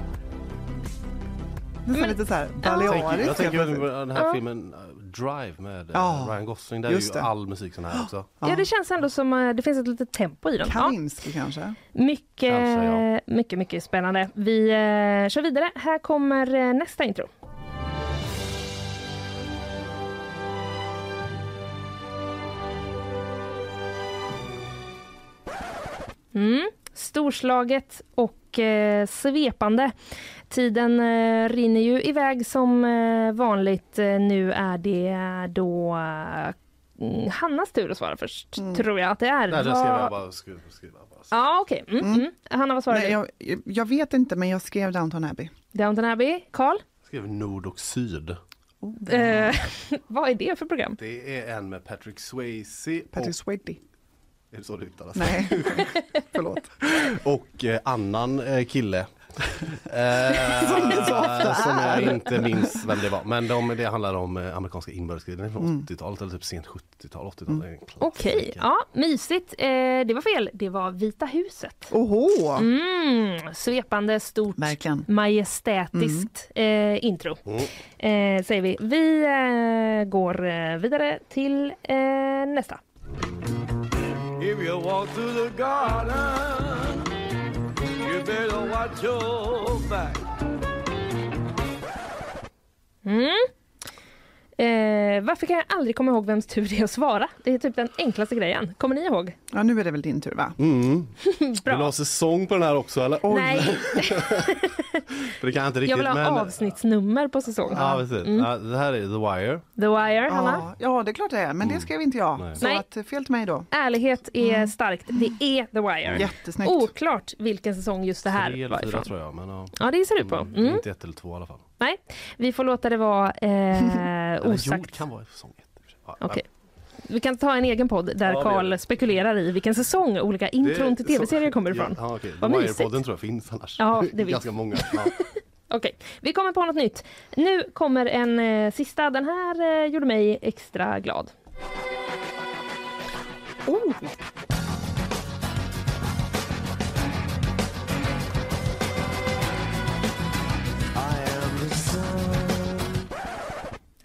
Nästan lite så här Jag tänker, jag tänker den här Ja. filmen Drive med uh, Ja, Ryan Gosling. Där är just ju det. all musik sån här också. Ja. det känns ändå som eh, det finns ett litet tempo i den. Ja. Kaminski kanske? Mycket, Kanske, ja. mycket, mycket spännande. Vi eh, kör vidare. Här kommer eh, nästa intro. Mm. Storslaget och eh, svepande. Tiden eh, rinner ju iväg som eh, vanligt. Eh, nu är det då eh, Hannas tur att svara först, tror jag att det är. Nej, det skrev jag bara. Skriva, skriva bara. Ja, okej. Mm, mm. Hanna, vad svarar Nej, du? jag, jag vet inte, men jag skrev Downton Abbey. Downton Abbey. Karl? Jag skrev Nord och Syd. Eh, vad är det för program? Det är en med Patrick Swayze. Patrick och, Swayze. Är det så det uttalas? Nej, förlåt. Och eh, annan eh, kille. Ofta eh, som jag är. inte minns vem det var. Men de, det handlar om eh, amerikanska inbördeskriget från Mm. 80-talet eller typ sent 70-tal, 80-tal. Mm. Okej, ja, mysigt. Eh, det var fel. Det var Vita huset. Oho! Mm, svepande, stort, Verkligen. majestätiskt eh, intro. Eh, säger vi. Vi eh, går eh, vidare till eh, nästa. If you walk through the garden, you better watch your back. Mm. Eh, varför kan jag aldrig komma ihåg vems tur det är att svara? Det är typ den enklaste grejen. Kommer ni ihåg? Ja, nu är det väl din tur va? Mm. Vill Bra. du ha säsong på den här också eller? Nej, För det kan jag inte riktigt. jag vill ha men... avsnittsnummer på säsongen. Ja, precis. Mm. Ja, det här är The Wire. The Wire, Hanna? Ja, ja, det är klart det är, men det skrev inte jag. Nej. Så Nej. att, fel till mig då. Ärlighet är starkt. Det är The Wire. Jättesnyggt. Oklart vilken säsong just det här Tre var eller fyra ifrån. tror jag. Men, ja. Ja, det ser du på. Mm, Mm. Inte ett eller två i alla fall. Nej, vi får låta det vara eh, Eller jo, det osagt. kan vara säsong ett. Ja, Okej. Vi kan ta en egen podd där Ja, Karl vi. spekulerar i vilken säsong olika Det- intron till tv-serier kommer ifrån. Ja, ja. The Vad mysigt. Wire-podden tror jag finns annars. Ja, det Ganska många. Ja. Okej, vi kommer på något nytt. Nu kommer en eh, sista. Den här eh, gjorde mig extra glad. Oh.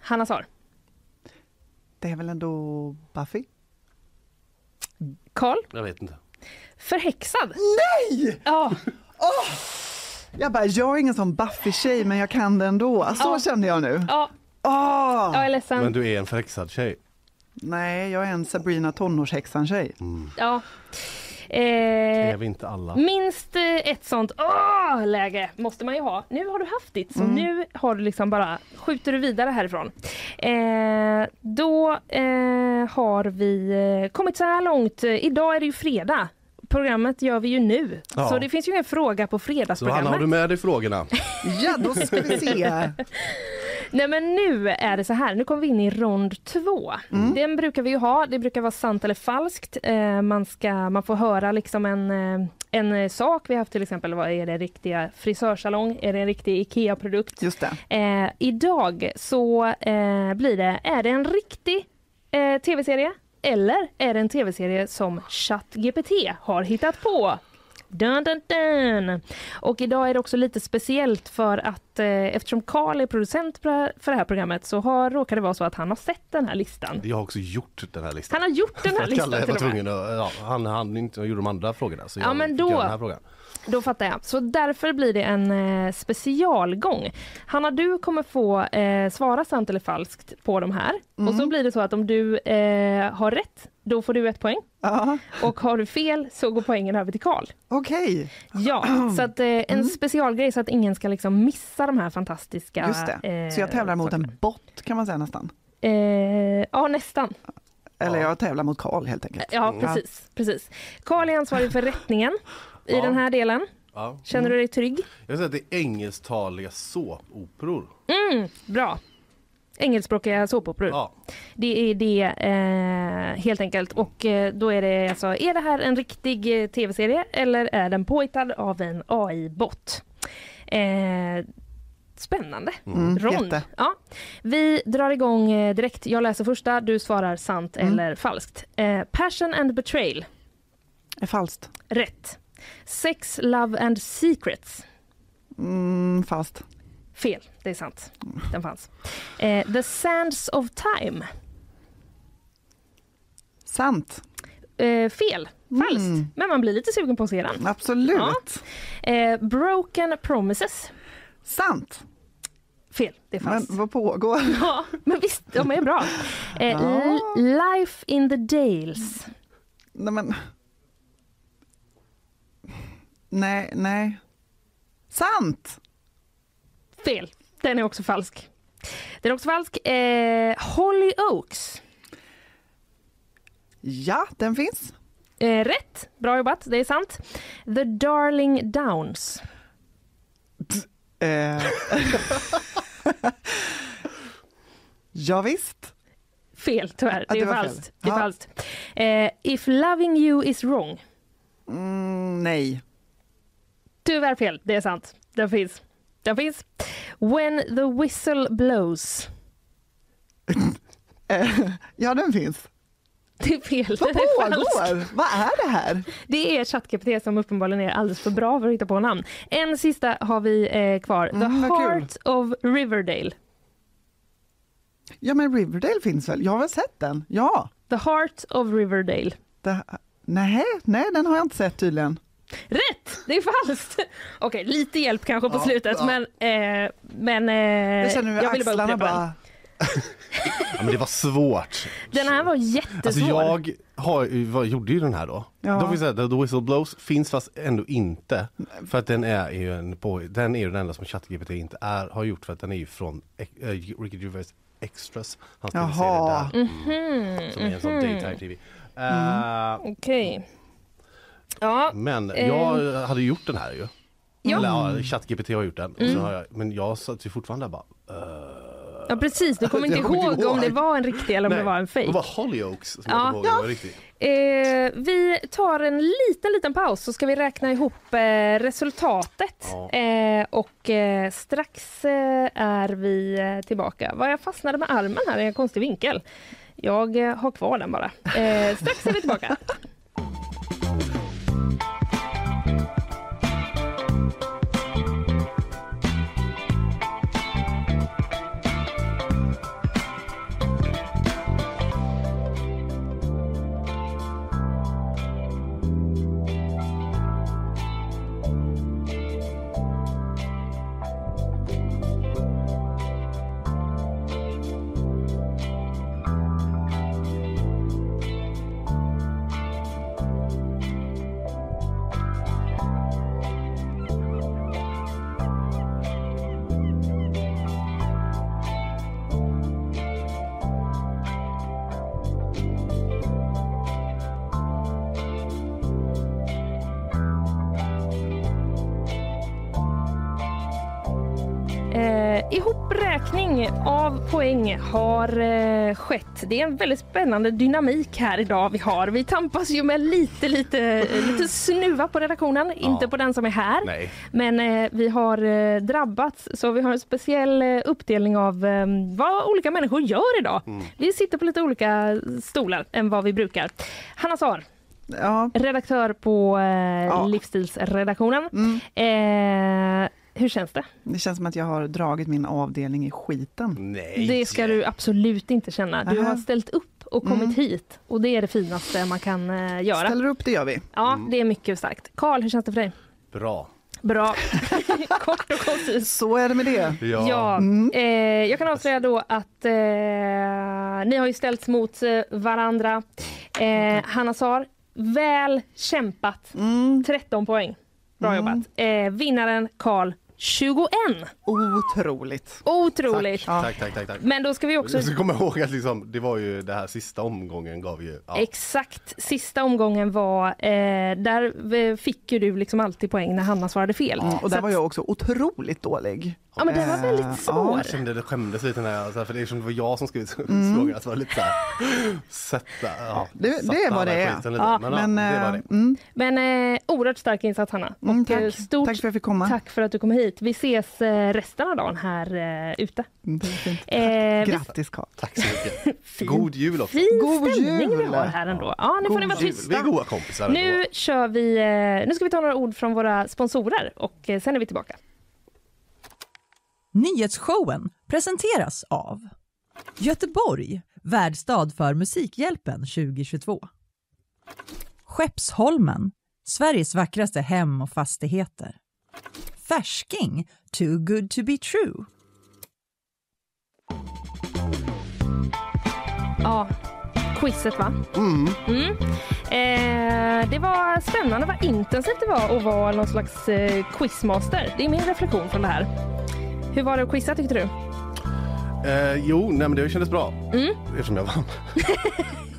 Hanna svar. Det är väl ändå Buffy? Karl, Jag vet inte. förhäxad. Nej! Ja, Jag bara, jag är ingen sån Buffy-tjej, men jag kan det ändå. Så Ja. kände jag nu. ja, Åh! jag är ledsen. Men du är en förhäxad tjej. Nej, jag är en Sabrina tonårshäxan-tjej. Ja. Det Eh, är vi inte alla. minst eh, ett sånt åh, läge måste man ju ha. Nu har du haft ditt, så nu har du liksom bara skjuter du vidare härifrån. Eh, då eh, har vi eh, kommit så här långt. Idag är det ju fredag. Programmet gör vi ju nu, Ja. så det finns ju ingen fråga på Så fredagsprogrammet. Hanna, har du med dig frågorna? Ja, då ska vi se. Nej men nu är det så här, nu kommer vi in i rond två. Den brukar vi ju ha, det brukar vara sant eller falskt. Eh, man, ska, man får höra liksom en, eh, en eh, sak. Vi har haft till exempel, vad är det riktiga frisörsalong? Är det en riktig IKEA-produkt? Just det. Eh, idag så eh, blir det, är det en riktig eh, tv-serie eller är det en tv-serie som ChatGPT har hittat på? Dun, dun, dun. Och idag är det också lite speciellt för att eh, eftersom Karl är producent för det här programmet så har, råkar det vara så att han har sett den här listan. Jag har också gjort den här listan. Han har gjort den här listan Kalle till var tvungen att, ja, han, han inte gjorde de andra frågorna så Ja, jag men fick då- den här frågan. Då fattar jag. Så därför blir det en eh, specialgång. Hanna, du kommer få eh, svara sant eller falskt på de här. Och så blir det så att om du eh, har rätt, då får du ett poäng. Och har du fel så går poängen över till Karl. Okej. Ja, så att eh, en specialgrej så att ingen ska liksom missa de här fantastiska... Just det. Så jag tävlar mot en bot kan man säga nästan. Eh, ja, nästan. Eller jag tävlar mot Karl helt enkelt. Ja, precis. precis. Karl är ansvarig för rättningen i Ja. den här delen. Ja. Känner du dig trygg? Jag säger att det är engelsktaliga såpoperor. Mm, bra. Engelskspråkiga såpoperor. Ja. Det är det eh, helt enkelt. Och eh, då är det alltså, är det här en riktig eh, tv-serie eller är den påhittad av en AI-bot? Eh, spännande. Mm, Ron. jätte. Ja. Vi drar igång eh, direkt. Jag läser första, du svarar sant Mm. eller falskt. Eh, passion and betrayal. Är falskt. Rätt. Sex, love and secrets. Mm, fast. Fel, det är sant. Den fanns. Eh, the Sands of Time. Sant. Eh, fel, falskt. Men man blir lite sugen på att se den. Absolut. Ja. Eh, broken Promises. Sant. Fel, det är Men falskt. vad pågår? Ja, men visst, de är bra. Eh, Ja. Life in the Dales. Nej men. Nej, nej. Sant! Fel, den är också falsk. Den är också falsk. Eh, Holly Oaks. Ja, den finns. Eh, rätt, bra jobbat, det är sant. The Darling Downs. Eh. ja, visst. Fel tyvärr, det är fel. falskt. Det är falskt. Eh, if loving you is wrong. Mm, nej. Tyvärr fel, det är sant. Den finns. Den finns. When the whistle blows. Ja, den finns. Det är fel. Vad pågår? Vad är det här? Det är ChatGPT som uppenbarligen är alldeles för bra för att hitta på namn. En sista har vi eh, kvar. The Mm, vad kul. Heart of Riverdale. Ja, men Riverdale finns väl? Jag har väl sett den? Ja. The Heart of Riverdale. Det, nej, nej, den har jag inte sett tydligen. Rätt! Det är falskt. Okej, lite hjälp kanske på Ja, slutet, ja. men, eh, men eh, Jag känner hur jag ville bara upprepa bara... Ja, men det var svårt. Den här var jättesvår. Alltså jag har, vad, gjorde ju den här då. Ja. Då finns det, The Whistle Blows finns fast ändå inte. För att den är ju en på, den är ju den enda som ChatGPT inte är, har gjort för att den är ju från äh, Ricky Gervais Extras. Hans tv-serie Mhm, där. Som är en sån mhm. daytime tv. Eh, Okej. Ja, Men eh, jag hade gjort den här ju. Ja. Eller ja, ChatGPT har gjort den. Mm. så har jag, men jag satt ju fortfarande där bara ja, precis. Du kommer inte kommer ihåg, inte ihåg. om det var en riktig eller om Nej, det var en Det fejk. var Hollyoaks som Ja. jag ihåg Ja. var riktigt. Eh, vi tar en liten, liten paus så ska vi räkna ihop eh, resultatet. Ja. Eh, och eh, strax eh, är vi eh, tillbaka. Vad jag fastnade med armen här i en konstig vinkel. Jag eh, har kvar den bara. Eh, strax är vi tillbaka. poäng har eh, skett. Det är en väldigt spännande dynamik här idag vi har. Vi tampas ju med lite, lite, lite snuva på redaktionen, inte på den som är här. Nej. Men eh, vi har eh, drabbats, så vi har en speciell eh, uppdelning av eh, vad olika människor gör idag. Vi sitter på lite olika stolar än vad vi brukar. Hanna Sar, redaktör på eh, Livsstilsredaktionen. Eh, hur känns det? Det känns som att jag har dragit min avdelning i skiten. Det ska du absolut inte känna. Du Aha. har ställt upp och kommit Mm. hit och det är det finaste man kan eh, göra. Ställer upp, det gör vi. Ja, det är mycket starkt. Karl, hur känns det för dig? Bra. Bra. Kort och koncist. Så är det med det. Ja, Mm. eh, jag kan avslöja då att eh, ni har ju ställts mot eh, varandra. Eh, Hanna Sar, väl kämpat. 13 poäng. Bra Mm. jobbat. Eh, vinnaren Karl, 21. Otroligt. Otroligt. Tack, tack, tack. tack. Men då ska vi också... Jag ska komma ihåg att liksom, det var ju det här sista omgången gav ju... Ja. Exakt, sista omgången var, eh, där eh, fick ju du liksom alltid poäng när Hanna svarade fel. Mm, och Så där att- var jag också otroligt dålig. Ja men den var väldigt Eh, svår. Jag kände det skämdes lite när jag, så för det är som det var jag som skrev Mm. frågan, att det var lite såhär, sätta, ja, Det, det är vad alla det är. Ja, Men, ja, det var det. mm, Men eh, oerhört stark insats Hanna. Mm, och, tack. eh, Stort Tack för att jag fick komma. Tack för att du kom hit. Vi ses eh, resten av dagen här eh, ute. Mm, det. Eh, vi- Grattis Karl. Tack så mycket. God jul också. Fin God stämning vi jul. har här ändå. Ja, nu får God ni vara jul. tysta. Vi är goda kompisar Nu kör vi, eh, nu ska vi ta några ord från våra sponsorer och eh, sen är vi tillbaka. Nyhetsshowen presenteras av Göteborg, värdstad för Musikhjälpen 2022. Skeppsholmen, Sveriges vackraste hem och fastigheter. Färsking, too good to be true. Ja, quizet va? Mm. Mm. Eh, det var spännande vad intensivt det var att vara någon slags eh, quizmaster. Det är min reflektion från det här. Hur var det att quizza tyckte du? Eh, jo, nej men det kändes bra. Mm. Eftersom jag vann.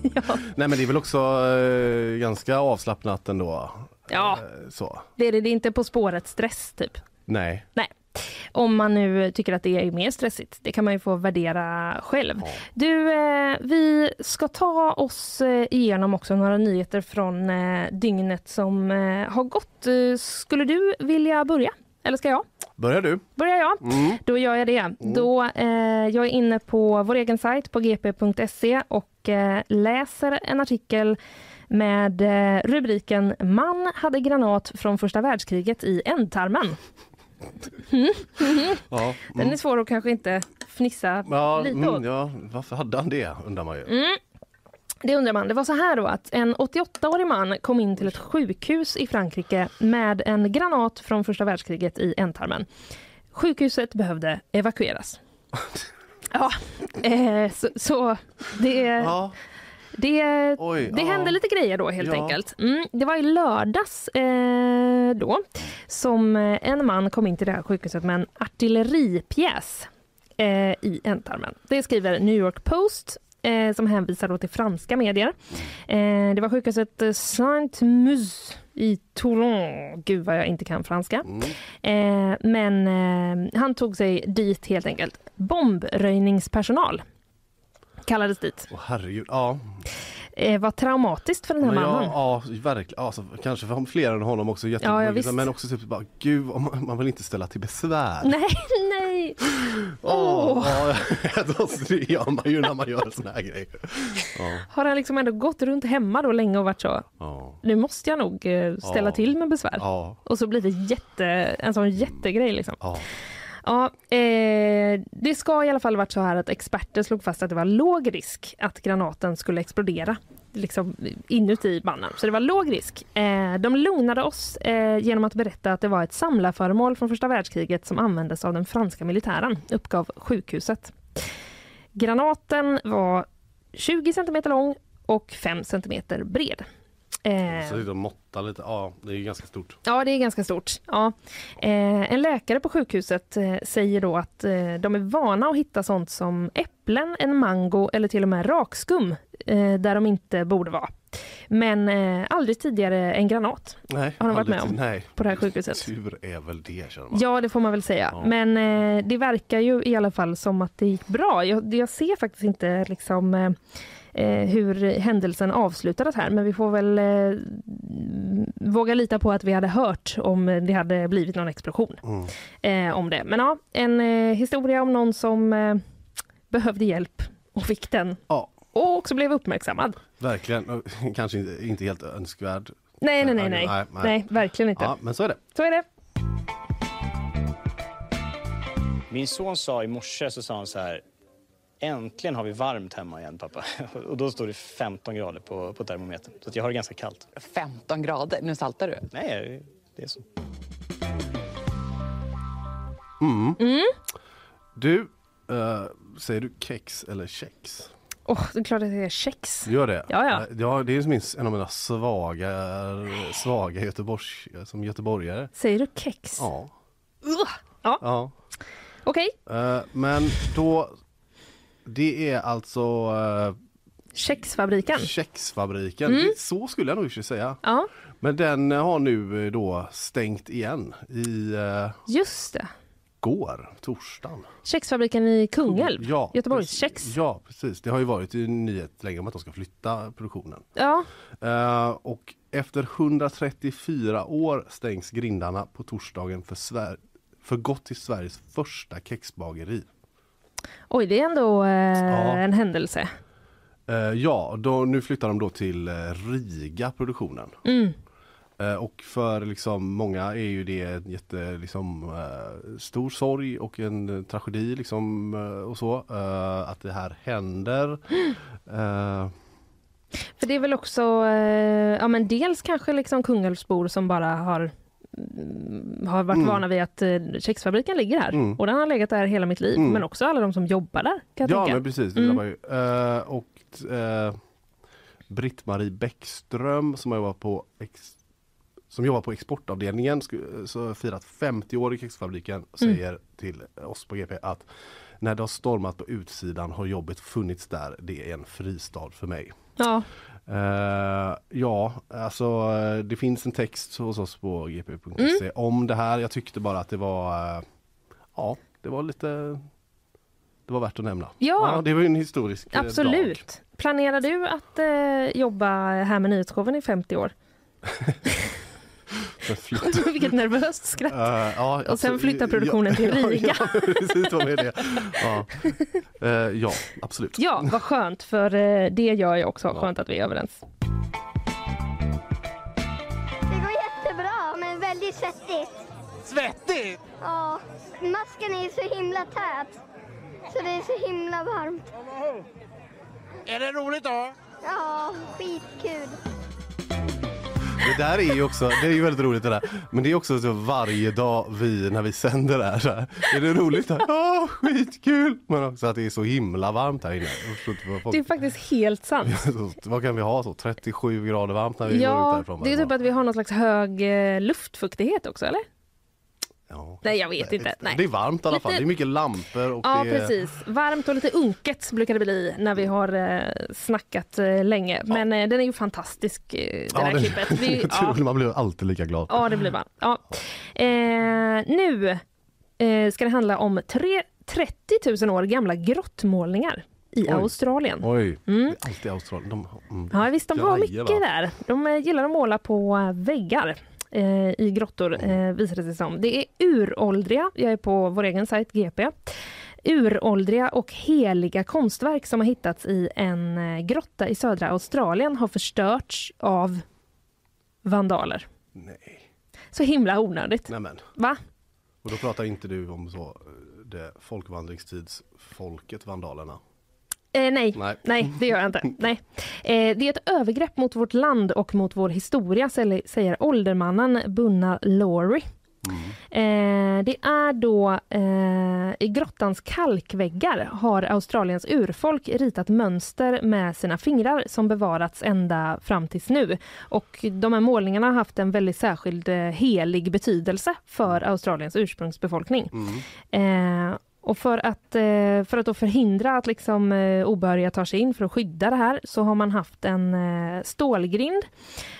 Nej men det är väl också eh, ganska avslappnat ändå. Ja, Eh, så. det är det. Det är inte På spåret stress typ. Nej. Nej. Om man nu tycker att det är mer stressigt. Det kan man ju få värdera själv. Du, eh, vi ska ta oss eh, igenom också några nyheter från eh, dygnet som har gått. Skulle du vilja börja? Eller ska jag? Börjar du? Börjar jag? Mm. Då gör jag det. Då, eh, jag är inne på vår egen sajt på gp.se och eh, läser en artikel med eh, rubriken Man hade granat från första världskriget i ändtarmen. Mm. Ja. Den är svår att kanske inte fnissa Ja, lite åt. mm, ja, varför hade han det undrar man ju. Det undrar man. Det var så här då att en 88-årig man kom in till ett sjukhus i Frankrike med en granat från första världskriget i ändtarmen. Sjukhuset behövde evakueras. Ja, eh, så, så det, Ja. det, Oj, det hände lite grejer då helt Ja. enkelt. Mm, det var i lördags eh, då som eh, en man kom in till det här sjukhuset med en artilleripjäs eh, i ändtarmen. Det skriver New York Post eh, som hänvisar då till franska medier. Eh, det var sjukhuset Saint-Mus i Toulon. Gud vad jag inte kan franska. Eh, men eh, han tog sig dit helt enkelt. Bombröjningspersonal kallades dit. Åh herregud, ja. Eh, var traumatiskt för den här Men mannen. ja, ja, verkligen. Alltså, kanske för fler än honom också. Ja, ja, visst. men också typ bara, gud, man, vill inte ställa till besvär. Nej, nej! Åh, Åh. ja, då- det gör man ju när man gör såna här grejer. Ja, Har han liksom ändå gått runt hemma då länge och varit så? ja, Nu måste jag nog eh, ställa Ja. till med besvär. ja, Och så blir det jätte, en sån jättegrej liksom ja. Eh, det ska i alla fall varit så här att experter slog fast att det var låg risk att granaten skulle explodera liksom inuti mannen. Så det var låg risk. Eh, de lugnade oss eh, genom att berätta att det var ett samlarföremål från första världskriget som användes av den franska militären, uppgav sjukhuset. Granaten var 20 cm lång och 5 cm bred. Eh, Så de måttar lite, ja det är ganska stort. Ja, det är ganska stort. Ja. Eh, en läkare på sjukhuset eh, säger då att eh, de är vana att hitta sånt som äpplen, en mango eller till och med rakskum eh, där de inte borde vara. Men eh, aldrig tidigare en granat Nej, har de varit med om nej. på det här sjukhuset. Tur är väl det känner man. Ja, det får man väl säga. Ja. Men eh, det verkar ju i alla fall som att det gick bra. Jag, jag ser faktiskt inte liksom eh, hur händelsen avslutades här, men vi får väl eh, våga lita på att vi hade hört om det hade blivit någon explosion Mm. eh, om det. Men ja, en eh, historia om någon som eh, behövde hjälp och fick den. Ja. Och också blev uppmärksammad. Verkligen, kanske inte, inte helt önskvärd. Nej, nej, nej. nej, Nej, nej. verkligen inte. Ja, men så är det. Så är det. Min son sa i morse så sa han så här. Äntligen har vi varmt hemma igen pappa. Och då står det 15 grader på, på termometern. Så att jag har det ganska kallt. 15 grader? Nu saltar du? Nej, det är så. Mm. Du, eh, säger du kex eller kex? Åh, det är klart att det är kex. Gör det? Ja, ja. Eh, ja det är minst en av mina svaga, svaga Göteborgs, som göteborgare. Säger du kex? Ja. Ugh. Ja, ja. okej. Eh, men då, det är alltså uh, Kexfabriken. Kexfabriken. Mm. Det, så skulle jag nog säga. Ja, Men den har nu eh, då stängt igen i uh, just det. går, torsdagen. Kexfabriken i Kungälv. Ja, Göteborgs precis. kex. Ja, precis. Det har ju varit i nyhet länge om att de ska flytta produktionen. Ja, Eh, och efter 134 år stängs grindarna på torsdagen för, Sver- för gott till Sveriges första kexbageri. Oj det är ändå eh, Ja. en händelse. Eh, ja, då, nu flyttar de då till eh, Riga produktionen. Mm. Eh, och för liksom många är ju det en jätte, liksom, eh, stor sorg och en eh, tragedi liksom, och så. Att det här händer. Eh, För det är väl också, ja men dels kanske liksom Kungälvsbor som bara har mm, har varit Mm. vana vid att eh, kexfabriken ligger här Mm. och den har legat där hela mitt liv. Mm. Men också alla de som jobbar där ja tänka. men precis, det Mm. ju. Eh, och eh, Britt-Marie Bäckström som jobbar på ex, som jobbar på exportavdelningen så firat 50 år i kexfabriken säger till oss på GP att när det har stormat på utsidan har jobbet funnits där. Det är en fristad för mig. Ja, Eh, ja, alltså eh, det finns en text hos oss på gp.se om det här. Jag tyckte bara att det var eh, Ja, det var lite Det var värt att nämna. Ja. det var ju en historisk eh, dag. absolut. Planerar du att eh, jobba här med nyhetsshowen i 50 år? Men flytt. Vilket nervöst skratt. Eh, ja, Och sen absolut. flyttar produktionen till Riga. Ja, ja, precis vad det. Ja. Eh, ja, absolut. Ja, vad skönt för eh, det gör jag också. Skönt att vi är överens. Det går jättebra, men väldigt svettigt. Svettigt? Ja, masken är så himla tät. Så det är så himla varmt. Är det roligt då? Ja, skitkul. Det där är ju också, det är ju väldigt roligt det där. Men det är också så varje dag vi, när vi sänder det här, så här är det roligt? Ja, skitkul! Men också att det är så himla varmt här inne. Det är faktiskt helt sant. Vad kan vi ha så? 37 grader varmt när vi går ut Ja, härifrån? det är typ att vi har någon slags hög eh, luftfuktighet också, eller? Ja. Nej, jag vet inte. Nej. Det är varmt i alla fall. Lite- Det är mycket lampor och Ja, det precis. Varmt och lite unket brukar det bli när vi har eh, snackat eh, länge. Men eh, den är ju fantastisk, eh, det Ja, här det- klippet. Vi, ja, Man blir alltid lika glad. ja, det blir man. Ja. Nu ska det handla om tre, 30 000 år gamla grottmålningar i Oj. Australien. Oj, Mm. alltid Australien. De, mm, Ja visst, de har mycket där. De gillar att måla på väggar eh, i grottor, eh, visar det sig som. Det är uråldriga, jag är på vår egen sajt GP, uråldriga och heliga konstverk som har hittats i en eh, grotta i södra Australien har förstörts av vandaler. Nej. Så himla onödigt. Nämen. Va? Och då pratar inte du om så, eh, det folkvandringstidsfolket, vandalerna? Eh, nej. Nej. nej, det gör jag inte. Nej. Eh, det är ett övergrepp mot vårt land och mot vår historia, säger åldermannen Bunna Laurie. Eh, det är då eh, i grottans kalkväggar har Australiens urfolk ritat mönster med sina fingrar som bevarats ända fram tills nu. Och de här målningarna har haft en väldigt särskild eh, helig betydelse för Australiens ursprungsbefolkning. Eh, Och för att, eh, för att då förhindra att liksom, eh, obehöriga tar sig in för att skydda det här så har man haft en eh, stålgrind.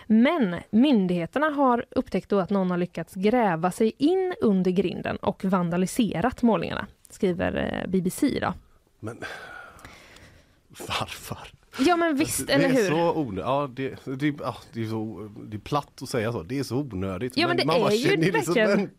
Men myndigheterna har upptäckt att någon har lyckats gräva sig in under grinden och vandaliserat målningarna, skriver BBC. Då. Men varför? Ja men visst, det eller är hur? så onödigt. Ja, det, det, ja, det, är så, det är platt att säga så. Det är så onödigt. Ja, men det man är ju känner det som verkligen- en,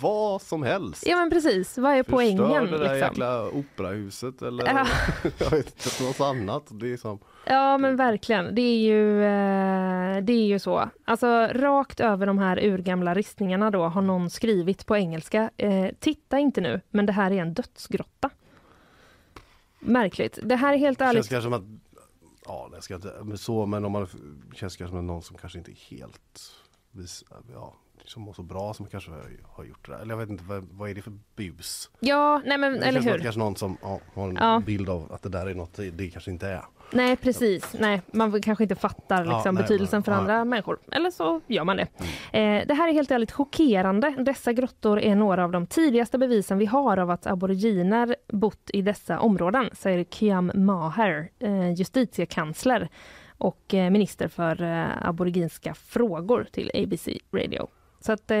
vad som helst. Ja men precis, vad är poängen? Förstör det där Liksom? jäkla operahuset eller Ja. jag vet inte, något annat. Det är som, Ja men verkligen, det är ju, eh, det är ju så. Alltså rakt över de här urgamla ristningarna då har någon skrivit på engelska, eh, titta inte nu, men det här är en dödsgrotta. Märkligt. Det här är helt ärligt känns som att Ja, det ska inte, men så, men om man känns kanske som någon som kanske inte är helt vis, ja, som mår så bra som kanske har, gjort det där. Eller jag vet inte, vad, vad är det för bus? Ja, nej men eller hur. kanske någon som ja, har en Ja. bild av att det där är något det, kanske inte är. Nej precis, nej man kanske inte fattar Ja, liksom, nej, betydelsen för men- andra människor. Eller så gör man det. Eh, det här är helt ärligt chockerande. Dessa grottor är några av de tidigaste bevisen vi har av att aboriginer bott i dessa områden, säger Kiam Maher, eh, justitiekansler och eh, minister för eh, aboriginska frågor till ABC Radio. Så att, eh,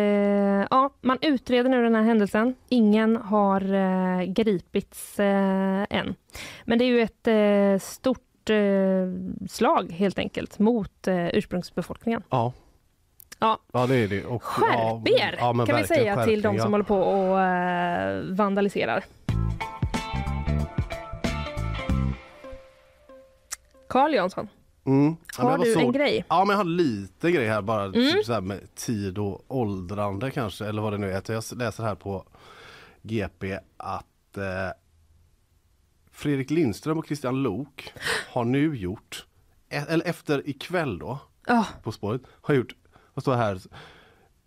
ja, man utreder nu den här händelsen. Ingen har eh, gripits eh, än. Men det är ju ett eh, stort eh, slag helt enkelt mot eh, ursprungsbefolkningen. Ja. Ja. Ja det är det. Och, Skärp er, ja, kan vi säga till de skärpning, som ja. håller på och vandaliserar. Carl Jansson, Mm. Har men jag du var en grej? Ja men jag har lite grej här bara Mm. typ så här med tid och åldrande kanske eller vad det nu är. Jag läser här på GP att eh, Fredrik Lindström och Christian Lok har nu gjort, e- eller efter ikväll då, Ja. På spåret, har gjort, vad står här?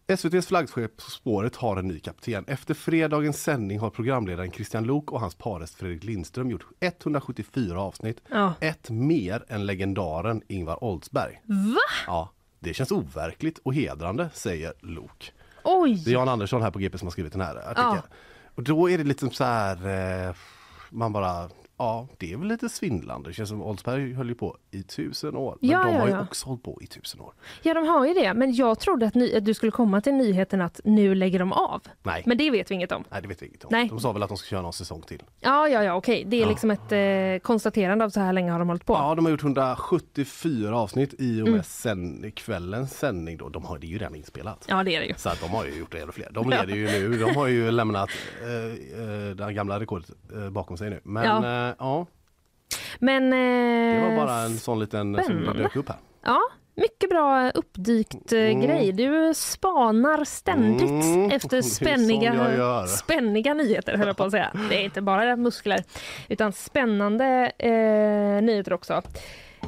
SVTs flaggskepp På spåret har en ny kapten. Efter fredagens sändning har programledaren Christian Lok och hans parest Fredrik Lindström gjort 174 avsnitt. Ja. Ett mer än legendaren Ingvar Oldsberg. Va? Ja, det känns overkligt och hedrande, säger Lok. Oj! Det är Jan Andersson här på GP som har skrivit den här artikeln. Ja. Och då är det lite så här, eh, man bara, ja det är väl lite svindlande. Det känns som Oldsberg höll ju på i tusen år. Men Ja, de ja, har ju ja. också hållit på i tusen år. Ja, de har ju det. Men jag trodde att, ny- att du skulle komma till nyheten att nu lägger de av. Nej. Men det vet vi inget om. Nej det vet vi inget om. Nej. De sa väl att de ska köra någon säsong till. Ja, ja, ja, okej. Det är Ja. liksom ett eh, konstaterande av så här länge har de hållit på. Ja, de har gjort 174 avsnitt i och med Mm. sen, kvällens sändning då. De har det ju redan inspelat. Ja, det är det ju. Så att de har ju gjort det ännu fler. De leder ju nu. De har ju lämnat eh, eh, det gamla rekordet eh, bakom sig nu. Men Ja. Ja, eh, ja Men... Eh, det var bara en sån liten som spännande. dök upp här. Ja, mycket bra uppdykt eh, Mm. grej. Du spanar ständigt Mm, efter som spänniga, spänniga nyheter, höll jag på att säga. Det är inte bara muskler, utan spännande eh, nyheter också.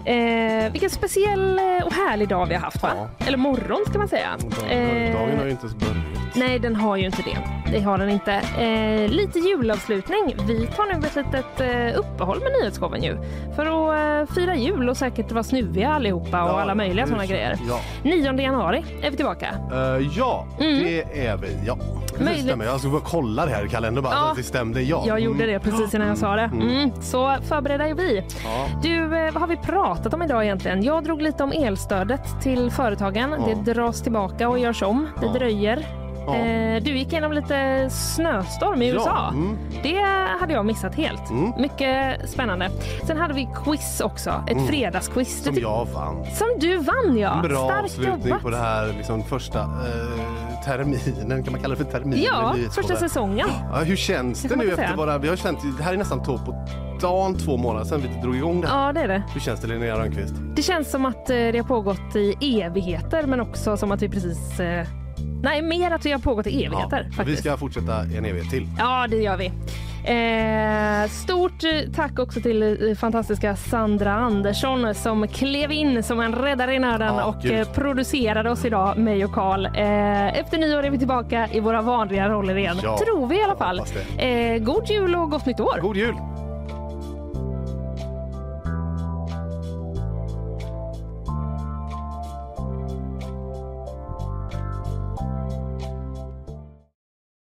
Eh, vilken speciell eh, och härlig dag vi har haft, va? Eller morgon ska man säga. Eh, Dagen har ju inte ens börjat. Nej, den har ju inte det. Det har den inte. Eh, lite julavslutning. Vi tar nu ett litet eh, uppehåll med nyhetsshowen ju. För att eh, fira jul och säkert vara snuviga allihopa och Ja, alla möjliga sådana grejer. ja. 9 januari är vi tillbaka. Eh, ja, det är vi. Ja. Möjligt- stämmer. Jag ska bara kolla det här i kalendern bara Ja. så att det stämde. Ja. Jag gjorde det precis innan jag sa det. Mm, så förberedda är vi. Ja. Du, eh, vad har vi pratat om idag egentligen? Jag drog lite om elstödet till företagen. Ja. Det dras tillbaka och görs om. Det dröjer. Ja. Eh, du gick igenom lite snöstorm i Ja, USA. mm. Det hade jag missat helt. Mm. Mycket spännande. Sen hade vi quiz också. Ett Mm. fredagsquiz. Som jag vann. Som du vann ja. Bra Starkt avslutning jobbat. på det här liksom, första eh, terminen, kan man kalla det för terminen? Ja, första säsongen. Ja, hur känns Det det nu efter bara, vi har känt, det här är nästan två på dagen, två månader sedan vi drog igång det här. Ja, det är det. Hur känns det Linnea Rönnqvist? Det känns som att eh, det har pågått i evigheter men också som att vi precis... eh, Nej, mer att vi har pågått i evigheter vi faktiskt. ska fortsätta en evighet till. Ja, det gör vi. Eh, stort eh, tack också till eh, fantastiska Sandra Andersson som klev in som en räddare i nöden Ja, och gud. eh, producerade oss idag, mig och Karl. Eh, efter nyår är vi tillbaka i våra vanliga roller igen. Ja, Tror vi i alla fall. Eh, god jul och gott nytt år! God jul!